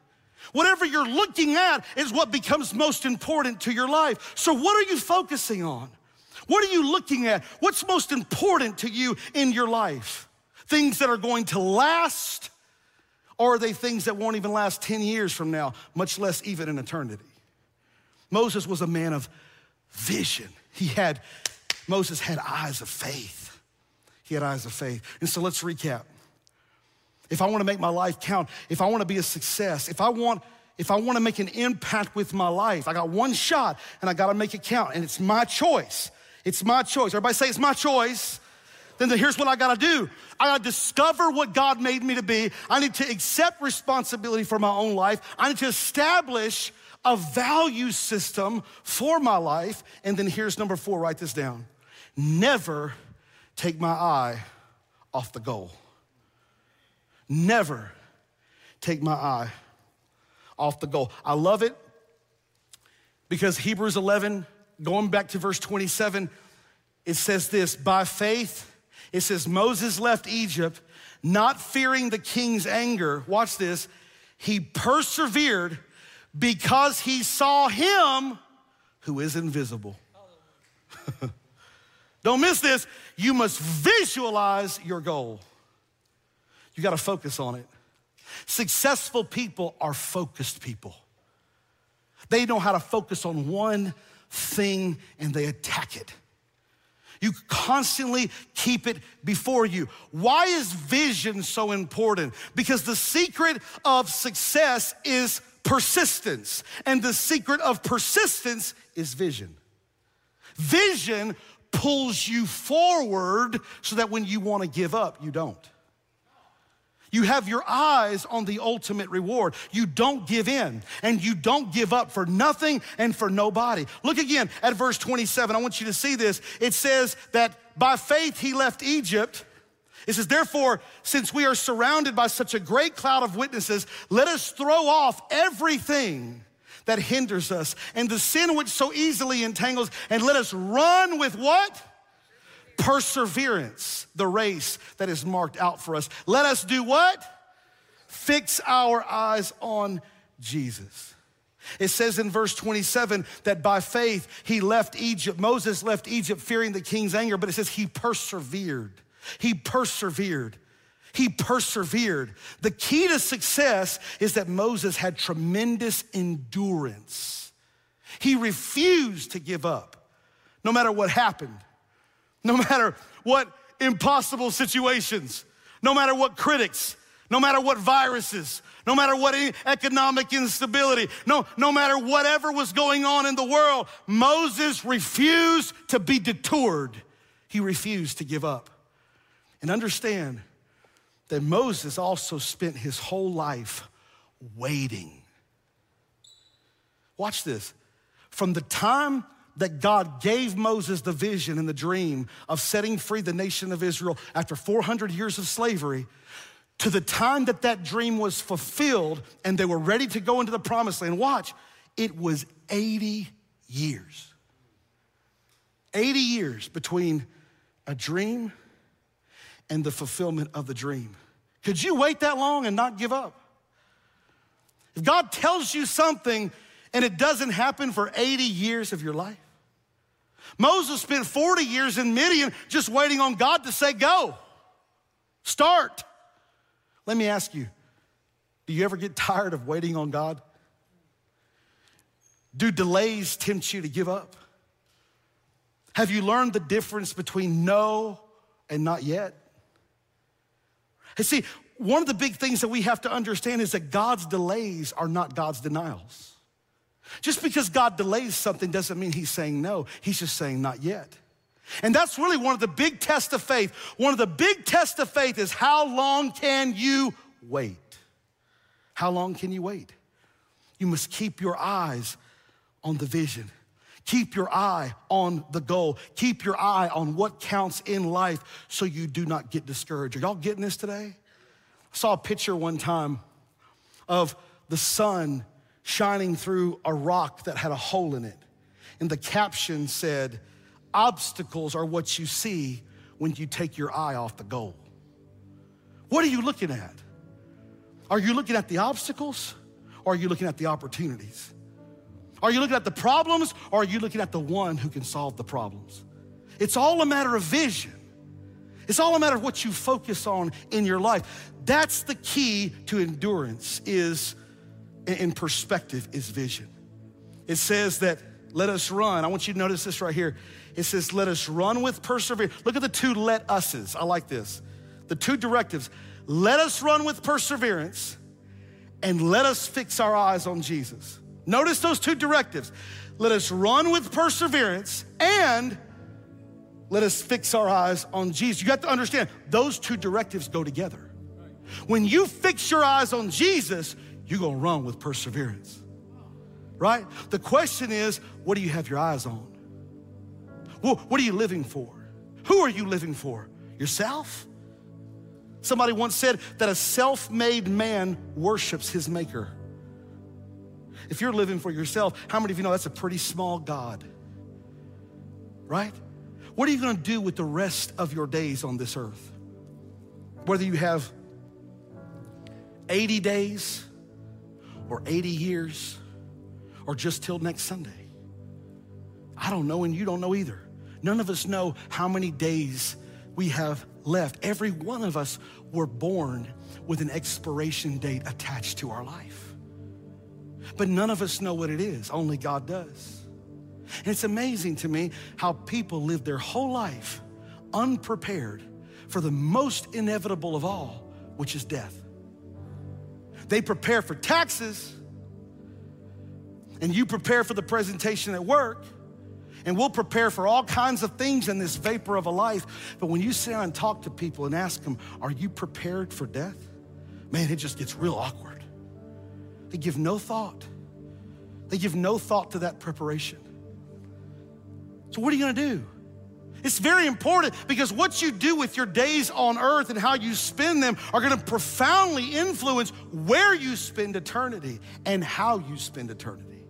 S1: Whatever you're looking at is what becomes most important to your life. So, what are you focusing on? What are you looking at? What's most important to you in your life? Things that are going to last, or are they things that won't even last 10 years from now, much less even in eternity? Moses was a man of vision. He had, Moses had eyes of faith. He had eyes of faith. And so let's recap if I want to make my life count, if I want to be a success, if I want if I want to make an impact with my life, I got one shot and I got to make it count and it's my choice. It's my choice. Everybody say it's my choice. Then here's what I got to do. I got to discover what God made me to be. I need to accept responsibility for my own life. I need to establish a value system for my life. And then here's number 4, write this down. Never take my eye off the goal never take my eye off the goal. I love it because Hebrews 11, going back to verse 27, it says this by faith, it says Moses left Egypt not fearing the king's anger. Watch this. He persevered because he saw him who is invisible. Don't miss this. You must visualize your goal. You got to focus on it. Successful people are focused people. They know how to focus on one thing and they attack it. You constantly keep it before you. Why is vision so important? Because the secret of success is persistence, and the secret of persistence is vision. Vision pulls you forward so that when you want to give up, you don't. You have your eyes on the ultimate reward. You don't give in and you don't give up for nothing and for nobody. Look again at verse 27. I want you to see this. It says that by faith he left Egypt. It says, therefore, since we are surrounded by such a great cloud of witnesses, let us throw off everything that hinders us and the sin which so easily entangles, and let us run with what? Perseverance the race that is marked out for us. Let us do what? Fix our eyes on Jesus. It says in verse 27 that by faith he left Egypt. Moses left Egypt fearing the king's anger, but it says he persevered. He persevered. He persevered. The key to success is that Moses had tremendous endurance. He refused to give up no matter what happened no matter what impossible situations, no matter what critics, no matter what viruses, no matter what economic instability, no, no matter whatever was going on in the world, Moses refused to be detoured. He refused to give up. And understand that Moses also spent his whole life waiting. Watch this. From the time that God gave Moses the vision and the dream of setting free the nation of Israel after 400 years of slavery to the time that that dream was fulfilled and they were ready to go into the promised land. Watch, It was 80 years. 80 years between a dream and the fulfillment of the dream. Could you wait that long and not give up? If God tells you something and it doesn't happen for 80 years of your life, Moses spent 40 years in Midian just waiting on God to say, Go, start. Let me ask you do you ever get tired of waiting on God? Do delays tempt you to give up? Have you learned the difference between no and not yet? And see, one of the big things that we have to understand is that God's delays are not God's denials. Just because God delays something doesn't mean he's saying no, he's just saying not yet. And that's really one of the big tests of faith. One of the big tests of faith is how long can you wait? How long can you wait? You must keep your eyes on the vision. Keep your eye on the goal. Keep your eye on what counts in life so you do not get discouraged. Are y'all getting this today? I saw a picture one time of the sun shining through a rock that had a hole in it. And the caption said, Obstacles are what you see when you take your eye off the goal. What are you looking at? Are you looking at the obstacles or are you looking at the opportunities? Are you looking at the problems or are you looking at the one who can solve the problems? It's all a matter of vision. It's all a matter of what you focus on in your life. That's the key to endurance is in perspective is vision. It says that let us run. I want you to notice this right here. It says let us run with perseverance. Look at the two let us's. I like this. The two directives. Let us run with perseverance and let us fix our eyes on Jesus. Notice those two directives. Let us run with perseverance and let us fix our eyes on Jesus. You got to understand, those two directives go together. When you fix your eyes on Jesus, you're gonna run with perseverance, right? The question is, what do you have your eyes on? Well, What are you living for? Who are you living for? Yourself? Somebody once said that a self made man worships his maker. If you're living for yourself, how many of you know that's a pretty small God? Right? What are you gonna do with the rest of your days on this earth? Whether you have 80 days or 80 years or just till next Sunday. I don't know, and you don't know either. None of us know how many days we have left. Every one of us were born with an expiration date attached to our life. But none of us know what it is, only God does. And it's amazing to me how people live their whole life unprepared for the most inevitable of all, which is death. They prepare for taxes, and you prepare for the presentation at work, and we'll prepare for all kinds of things in this vapor of a life. But when you sit down and talk to people and ask them, Are you prepared for death? Man, it just gets real awkward. They give no thought. They give no thought to that preparation. So, what are you gonna do? It's very important because what you do with your days on earth and how you spend them are gonna profoundly influence where you spend eternity and how you spend eternity.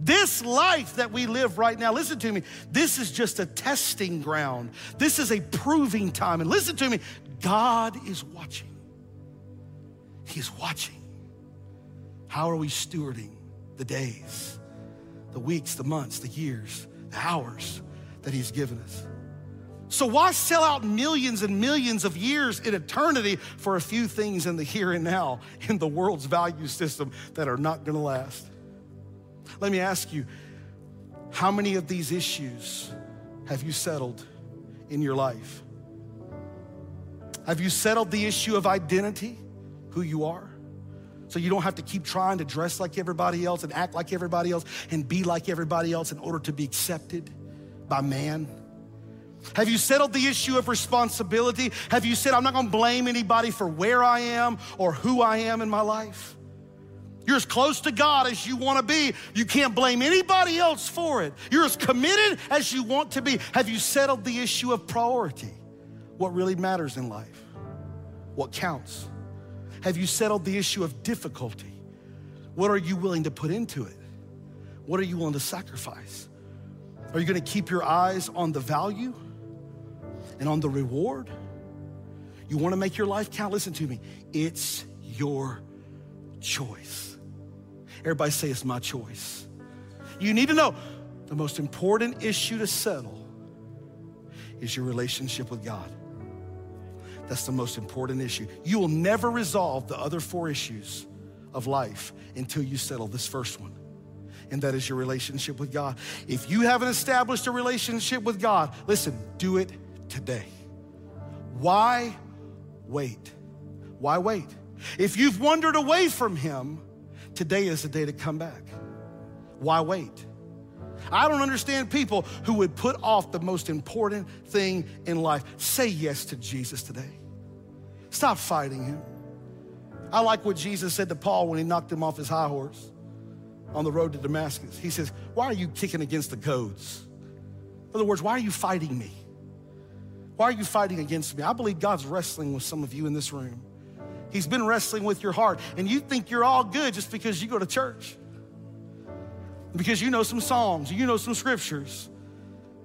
S1: This life that we live right now, listen to me, this is just a testing ground. This is a proving time. And listen to me, God is watching. He is watching. How are we stewarding the days, the weeks, the months, the years, the hours that He's given us? So, why sell out millions and millions of years in eternity for a few things in the here and now in the world's value system that are not gonna last? Let me ask you how many of these issues have you settled in your life? Have you settled the issue of identity, who you are? So you don't have to keep trying to dress like everybody else and act like everybody else and be like everybody else in order to be accepted by man. Have you settled the issue of responsibility? Have you said, I'm not gonna blame anybody for where I am or who I am in my life? You're as close to God as you wanna be. You can't blame anybody else for it. You're as committed as you want to be. Have you settled the issue of priority? What really matters in life? What counts? Have you settled the issue of difficulty? What are you willing to put into it? What are you willing to sacrifice? Are you to keep your eyes on the value and on the reward? You want to make your life count? Listen to me. It's your choice. Everybody say it's my choice. You need to know the most important issue to settle is your relationship with God. That's the most important issue. You will never resolve the other four issues of life until you settle this first one, and that is your relationship with God. If you haven't established a relationship with God, listen, do it today. Why wait? Why wait? If you've wandered away from Him, today is the day to come back. Why wait? I don't understand people who would put off the most important thing in life. Say yes to Jesus today. Stop fighting him. I like what Jesus said to Paul when he knocked him off his high horse on the road to Damascus. He says, Why are you kicking against the goads? In other words, why are you fighting me? Why are you fighting against me? I believe God's wrestling with some of you in this room. He's been wrestling with your heart, and you think you're all good just because you go to church because you know some songs, you know some scriptures.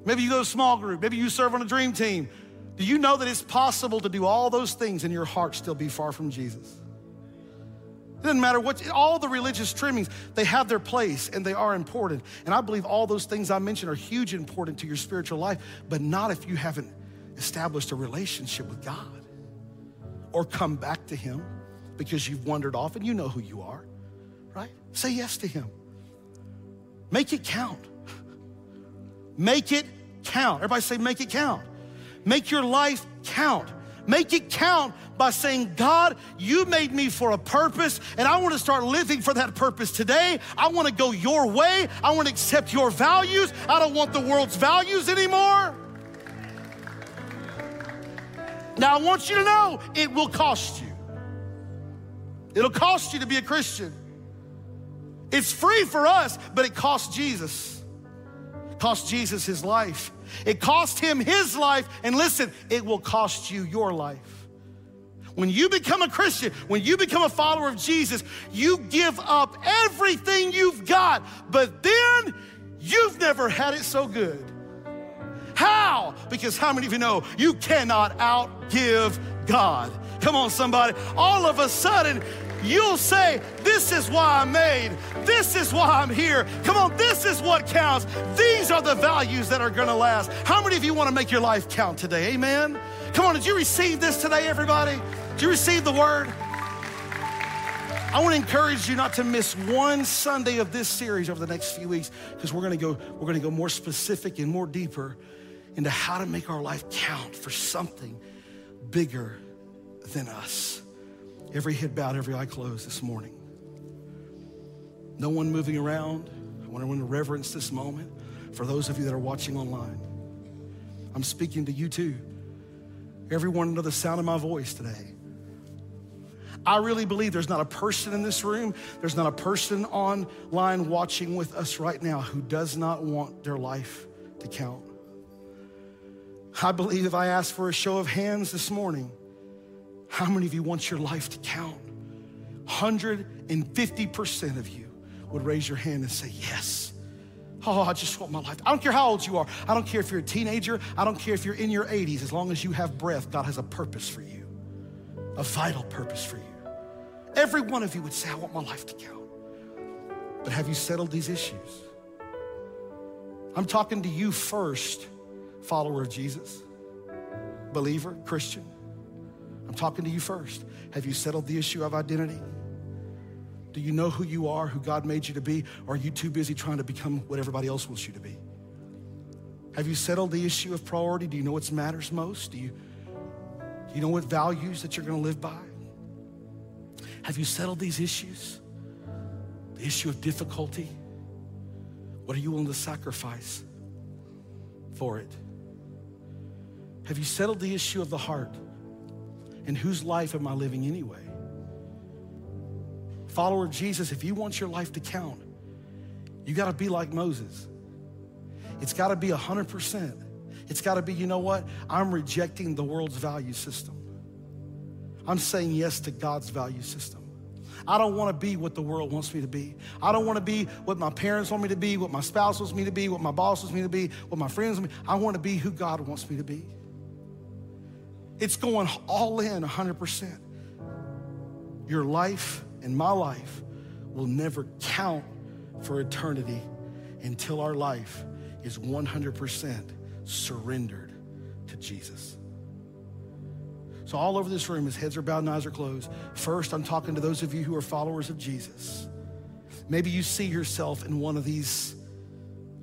S1: Maybe you go to a small group, maybe you serve on a dream team. Do you know that it's possible to do all those things and your heart still be far from Jesus? It doesn't matter what, all the religious trimmings, they have their place and they are important. And I believe all those things I mentioned are huge important to your spiritual life, but not if you haven't established a relationship with God or come back to Him because you've wandered off and you know who you are, right? Say yes to Him. Make it count. Make it count. Everybody say, make it count. Make your life count. Make it count by saying, God, you made me for a purpose, and I want to start living for that purpose today. I want to go your way. I want to accept your values. I don't want the world's values anymore. Now, I want you to know it will cost you. It'll cost you to be a Christian. It's free for us, but it cost Jesus. It cost Jesus his life. It cost him his life, and listen, it will cost you your life. When you become a Christian, when you become a follower of Jesus, you give up everything you've got, but then you've never had it so good. How? Because how many of you know you cannot outgive God? Come on, somebody. All of a sudden, you'll say, This is why I'm made. This is why I'm here. Come on, this is what counts. These are the values that are gonna last. How many of you wanna make your life count today? Amen? Come on, did you receive this today, everybody? Did you receive the word? I want to encourage you not to miss one Sunday of this series over the next few weeks because we're going to go we're going to go more specific and more deeper into how to make our life count for something bigger than us. Every head bowed, every eye closed this morning. No one moving around. I want everyone to reverence this moment for those of you that are watching online. I'm speaking to you too. Everyone under the sound of my voice today. I really believe there's not a person in this room, there's not a person online watching with us right now who does not want their life to count. I believe if I ask for a show of hands this morning, how many of you want your life to count? 150% of you would raise your hand and say, Yes. Oh, I just want my life. I don't care how old you are. I don't care if you're a teenager. I don't care if you're in your 80s. As long as you have breath, God has a purpose for you, a vital purpose for you. Every one of you would say, I want my life to count. But have you settled these issues? I'm talking to you first, follower of Jesus, believer, Christian. I'm talking to you first. Have you settled the issue of identity? Do you know who you are, who God made you to be, or are you too busy trying to become what everybody else wants you to be? Have you settled the issue of priority? Do you know what matters most? Do you, do you know what values that you're going to live by? Have you settled these issues? The issue of difficulty? What are you willing to sacrifice for it? Have you settled the issue of the heart? And whose life am I living anyway? Follower of Jesus, if you want your life to count, you got to be like Moses. It's got to be 100%. It's got to be, you know what? I'm rejecting the world's value system. I'm saying yes to God's value system. I don't want to be what the world wants me to be. I don't want to be what my parents want me to be, what my spouse wants me to be, what my boss wants me to be, what my friends want me. I want to be who God wants me to be. It's going all in 100%. Your life and my life will never count for eternity until our life is 100% surrendered to Jesus. So, all over this room, as heads are bowed and eyes are closed, first, I'm talking to those of you who are followers of Jesus. Maybe you see yourself in one of these,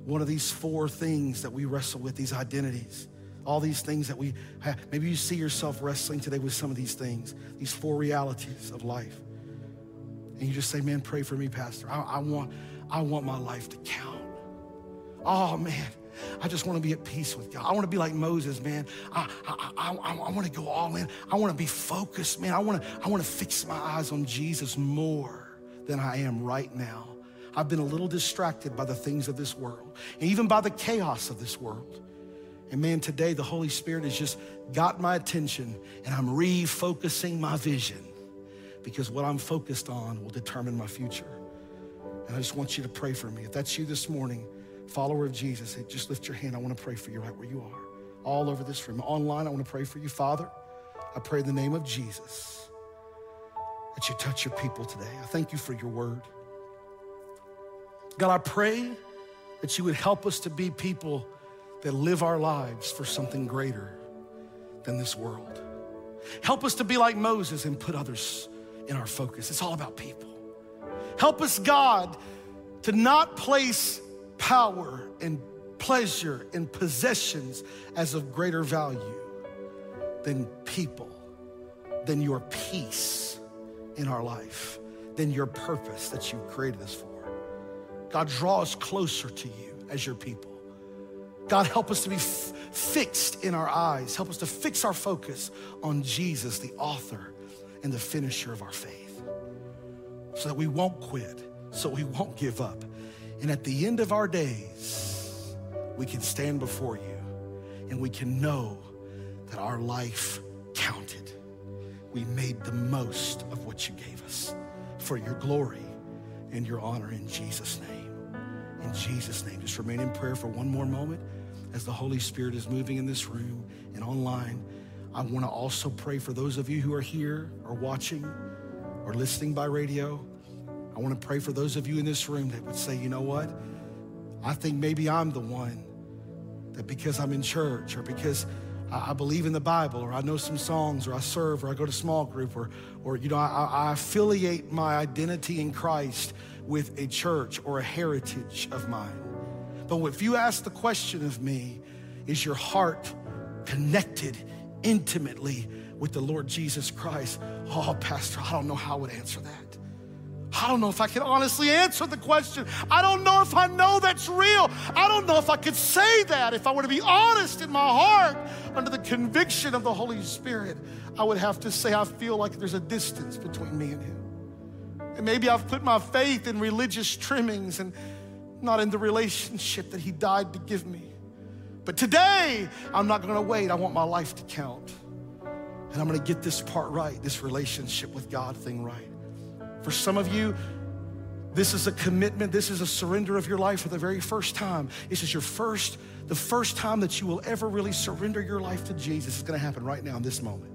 S1: one of these four things that we wrestle with, these identities, all these things that we have. Maybe you see yourself wrestling today with some of these things, these four realities of life. And you just say, man, pray for me, Pastor. I, I want, I want my life to count. Oh, man. I just want to be at peace with God. I want to be like Moses, man. I, I, I, I want to go all in. I want to be focused, man. I want to, I want to fix my eyes on Jesus more than I am right now. I've been a little distracted by the things of this world and even by the chaos of this world. And man, today the Holy Spirit has just got my attention and I'm refocusing my vision because what I'm focused on will determine my future. And I just want you to pray for me. If that's you this morning, follower of Jesus, just lift your hand. I want to pray for you right where you are. All over this room. Online, I want to pray for you. Father, I pray in the name of Jesus that you touch your people today. I thank you for your word. God, I pray that you would help us to be people that live our lives for something greater than this world. Help us to be like Moses and put others in our focus. It's all about people. Help us, God, to not place power and pleasure and possessions as of greater value than people, than your peace in our life, than your purpose that you created us for. God, draw us closer to you as your people. God, help us to be f- fixed in our eyes. Help us to fix our focus on Jesus, the author and the finisher of our faith, so that we won't quit, so we won't give up, and at the end of our days, we can stand before you and we can know that our life counted. We made the most of what you gave us for your glory and your honor in Jesus' name. In Jesus' name, just remain in prayer for one more moment as the Holy Spirit is moving in this room and online. I want to also pray for those of you who are here or watching or listening by radio. I want to pray for those of you in this room that would say, you know what? I think maybe I'm the one that because I'm in church or because I believe in the Bible or I know some songs or I serve or I go to small group or, or you know, I, I affiliate my identity in Christ with a church or a heritage of mine. But if you ask the question of me, is your heart connected intimately with the Lord Jesus Christ? Oh, Pastor, I don't know how I would answer that. I don't know if I can honestly answer the question. I don't know if I know that's real. I don't know if I could say that. If I were to be honest in my heart under the conviction of the Holy Spirit, I would have to say I feel like there's a distance between me and Him. And maybe I've put my faith in religious trimmings and not in the relationship that He died to give me. But today, I'm not gonna wait. I want my life to count. And I'm gonna get this part right, this relationship with God thing right. For some of you, this is a commitment, this is a surrender of your life for the very first time. This is your first, the first time that you will ever really surrender your life to Jesus. It's gonna happen right now in this moment.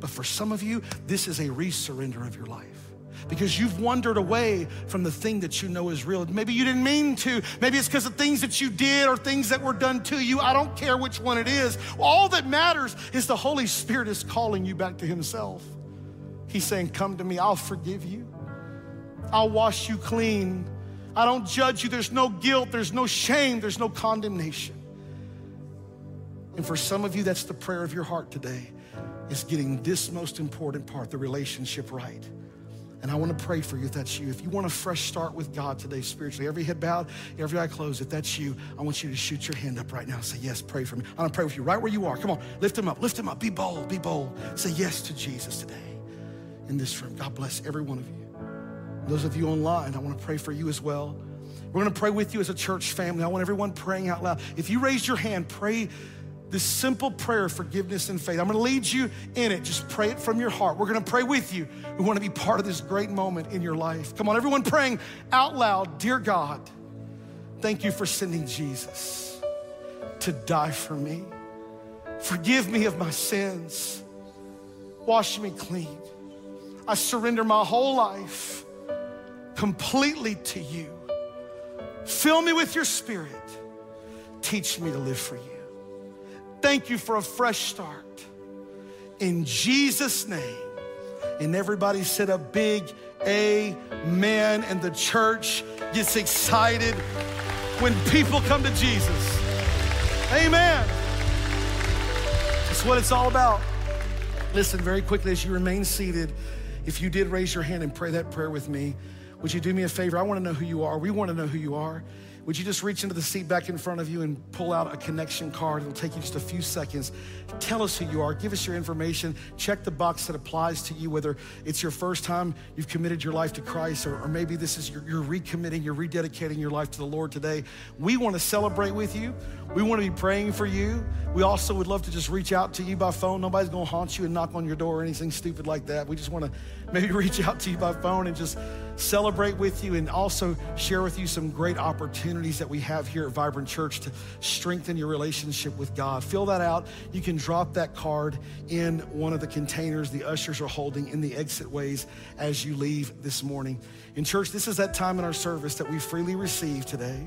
S1: But for some of you, this is a resurrender of your life because you've wandered away from the thing that you know is real. Maybe you didn't mean to. Maybe it's because of things that you did or things that were done to you. I don't care which one it is. All that matters is the Holy Spirit is calling you back to Himself. He's saying, Come to me, I'll forgive you, I'll wash you clean. I don't judge you. There's no guilt, there's no shame, there's no condemnation. And for some of you, that's the prayer of your heart today, is getting this most important part, the relationship right. And I want to pray for you if that's you. If you want a fresh start with God today spiritually, every head bowed, every eye closed, if that's you, I want you to shoot your hand up right now. Say, Yes, pray for me. I'm going to pray with you right where you are. Come on, lift him up, lift him up. Be bold, be bold. Say yes to Jesus today in this room. God bless every one of you. Those of you online, I want to pray for you as well. We're going to pray with you as a church family. I want everyone praying out loud. If you raise your hand, pray this simple prayer, forgiveness and faith. I'm gonna lead you in it. Just pray it from your heart. We're gonna pray with you. We wanna be part of this great moment in your life. Come on, everyone praying out loud Dear God, thank you for sending Jesus to die for me. Forgive me of my sins. Wash me clean. I surrender my whole life completely to you. Fill me with your spirit. Teach me to live for you. Thank you for a fresh start. In Jesus' name. And everybody said a big amen. And the church gets excited when people come to Jesus. Amen. That's what it's all about. Listen very quickly as you remain seated. If you did raise your hand and pray that prayer with me, would you do me a favor? I want to know who you are. We want to know who you are. Would you just reach into the seat back in front of you and pull out a connection card? It'll take you just a few seconds. Tell us who you are. Give us your information. Check the box that applies to you, whether it's your first time you've committed your life to Christ, or, or maybe this is your, you're recommitting, you're rededicating your life to the Lord today. We want to celebrate with you. We want to be praying for you. We also would love to just reach out to you by phone. Nobody's going to haunt you and knock on your door or anything stupid like that. We just want to maybe reach out to you by phone and just celebrate with you and also share with you some great opportunities that we have here at Vibrant Church to strengthen your relationship with God. Fill that out. You can drop that card in one of the containers the ushers are holding in the exit ways as you leave this morning. In church, this is that time in our service that we freely receive today.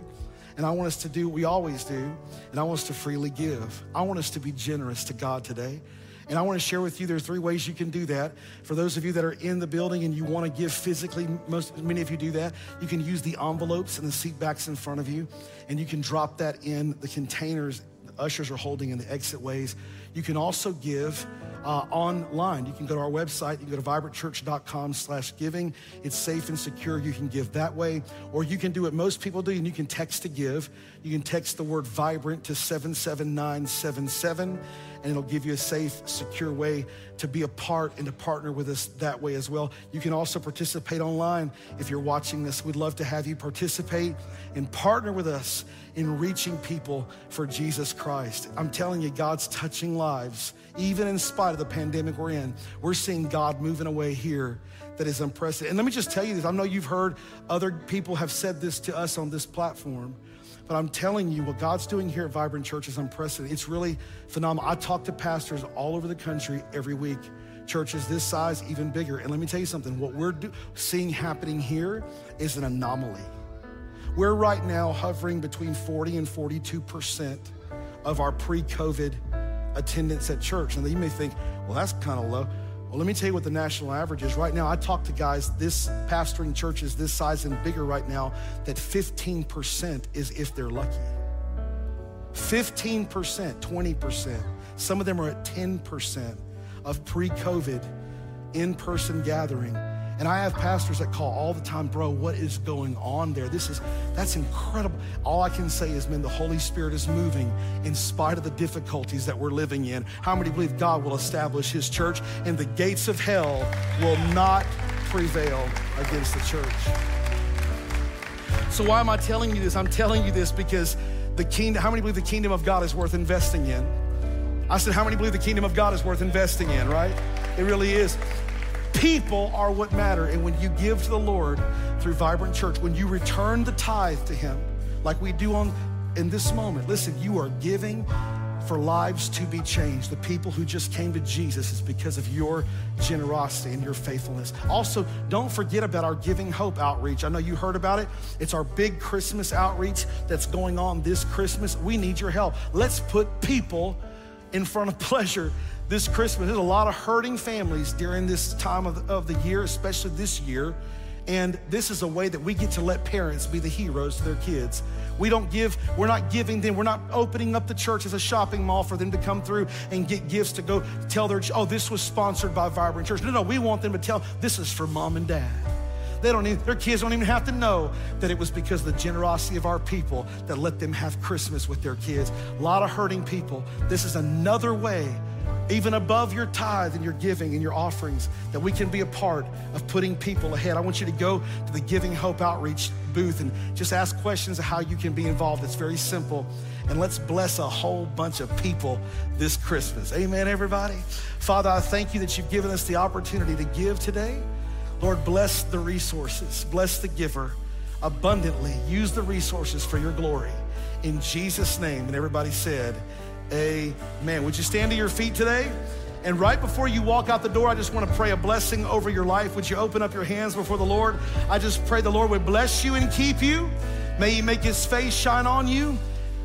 S1: And I want us to do what we always do, and I want us to freely give. I want us to be generous to God today. And I want to share with you there are three ways you can do that. For those of you that are in the building and you want to give physically, most many of you do that. You can use the envelopes and the seat backs in front of you, and you can drop that in the containers the ushers are holding in the exit ways. You can also give uh, online. You can go to our website. You can go to vibrantchurch.com slash giving. It's safe and secure. You can give that way. Or you can do what most people do, and you can text to give. You can text the word vibrant to 77977 and it'll give you a safe, secure way to be a part and to partner with us that way as well. You can also participate online if you're watching this. We'd love to have you participate and partner with us in reaching people for Jesus Christ. I'm telling you, God's touching lives, even in spite of the pandemic we're in. We're seeing God moving away here that is unprecedented. And let me just tell you this I know you've heard other people have said this to us on this platform. But I'm telling you, what God's doing here at Vibrant Church is unprecedented. It's really phenomenal. I talk to pastors all over the country every week. Churches this size, even bigger. And let me tell you something what we're do- seeing happening here is an anomaly. We're right now hovering between 40 and 42% of our pre COVID attendance at church. And you may think, well, that's kind of low. Well, let me tell you what the national average is. Right now, I talk to guys this pastoring churches this size and bigger right now that 15% is if they're lucky. 15%, 20%. Some of them are at 10% of pre COVID in person gathering. And I have pastors that call all the time, bro, what is going on there? This is, that's incredible. All I can say is, man, the Holy Spirit is moving in spite of the difficulties that we're living in. How many believe God will establish his church and the gates of hell will not prevail against the church? So, why am I telling you this? I'm telling you this because the kingdom, how many believe the kingdom of God is worth investing in? I said, how many believe the kingdom of God is worth investing in, right? It really is. People are what matter. And when you give to the Lord through Vibrant Church, when you return the tithe to Him, like we do on in this moment, listen, you are giving for lives to be changed. The people who just came to Jesus is because of your generosity and your faithfulness. Also, don't forget about our Giving Hope outreach. I know you heard about it. It's our big Christmas outreach that's going on this Christmas. We need your help. Let's put people in front of pleasure this Christmas. There's a lot of hurting families during this time of of the year, especially this year. And this is a way that we get to let parents be the heroes to their kids. We don't give, we're not giving them, we're not opening up the church as a shopping mall for them to come through and get gifts to go tell their, oh, this was sponsored by Vibrant Church. No, no, we want them to tell, this is for mom and dad. They don't even, their kids don't even have to know that it was because of the generosity of our people that let them have Christmas with their kids. A lot of hurting people. This is another way even above your tithe and your giving and your offerings, that we can be a part of putting people ahead. I want you to go to the Giving Hope Outreach booth and just ask questions of how you can be involved. It's very simple. And let's bless a whole bunch of people this Christmas. Amen, everybody. Father, I thank you that you've given us the opportunity to give today. Lord, bless the resources, bless the giver abundantly. Use the resources for your glory. In Jesus' name. And everybody said, Amen. Would you stand to your feet today? And right before you walk out the door, I just want to pray a blessing over your life. Would you open up your hands before the Lord? I just pray the Lord would bless you and keep you. May He make His face shine on you.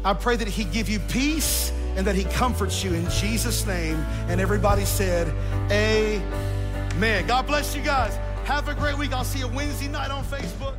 S1: I pray that He give you peace and that He comforts you in Jesus' name. And everybody said, Amen. God bless you guys. Have a great week. I'll see you Wednesday night on Facebook.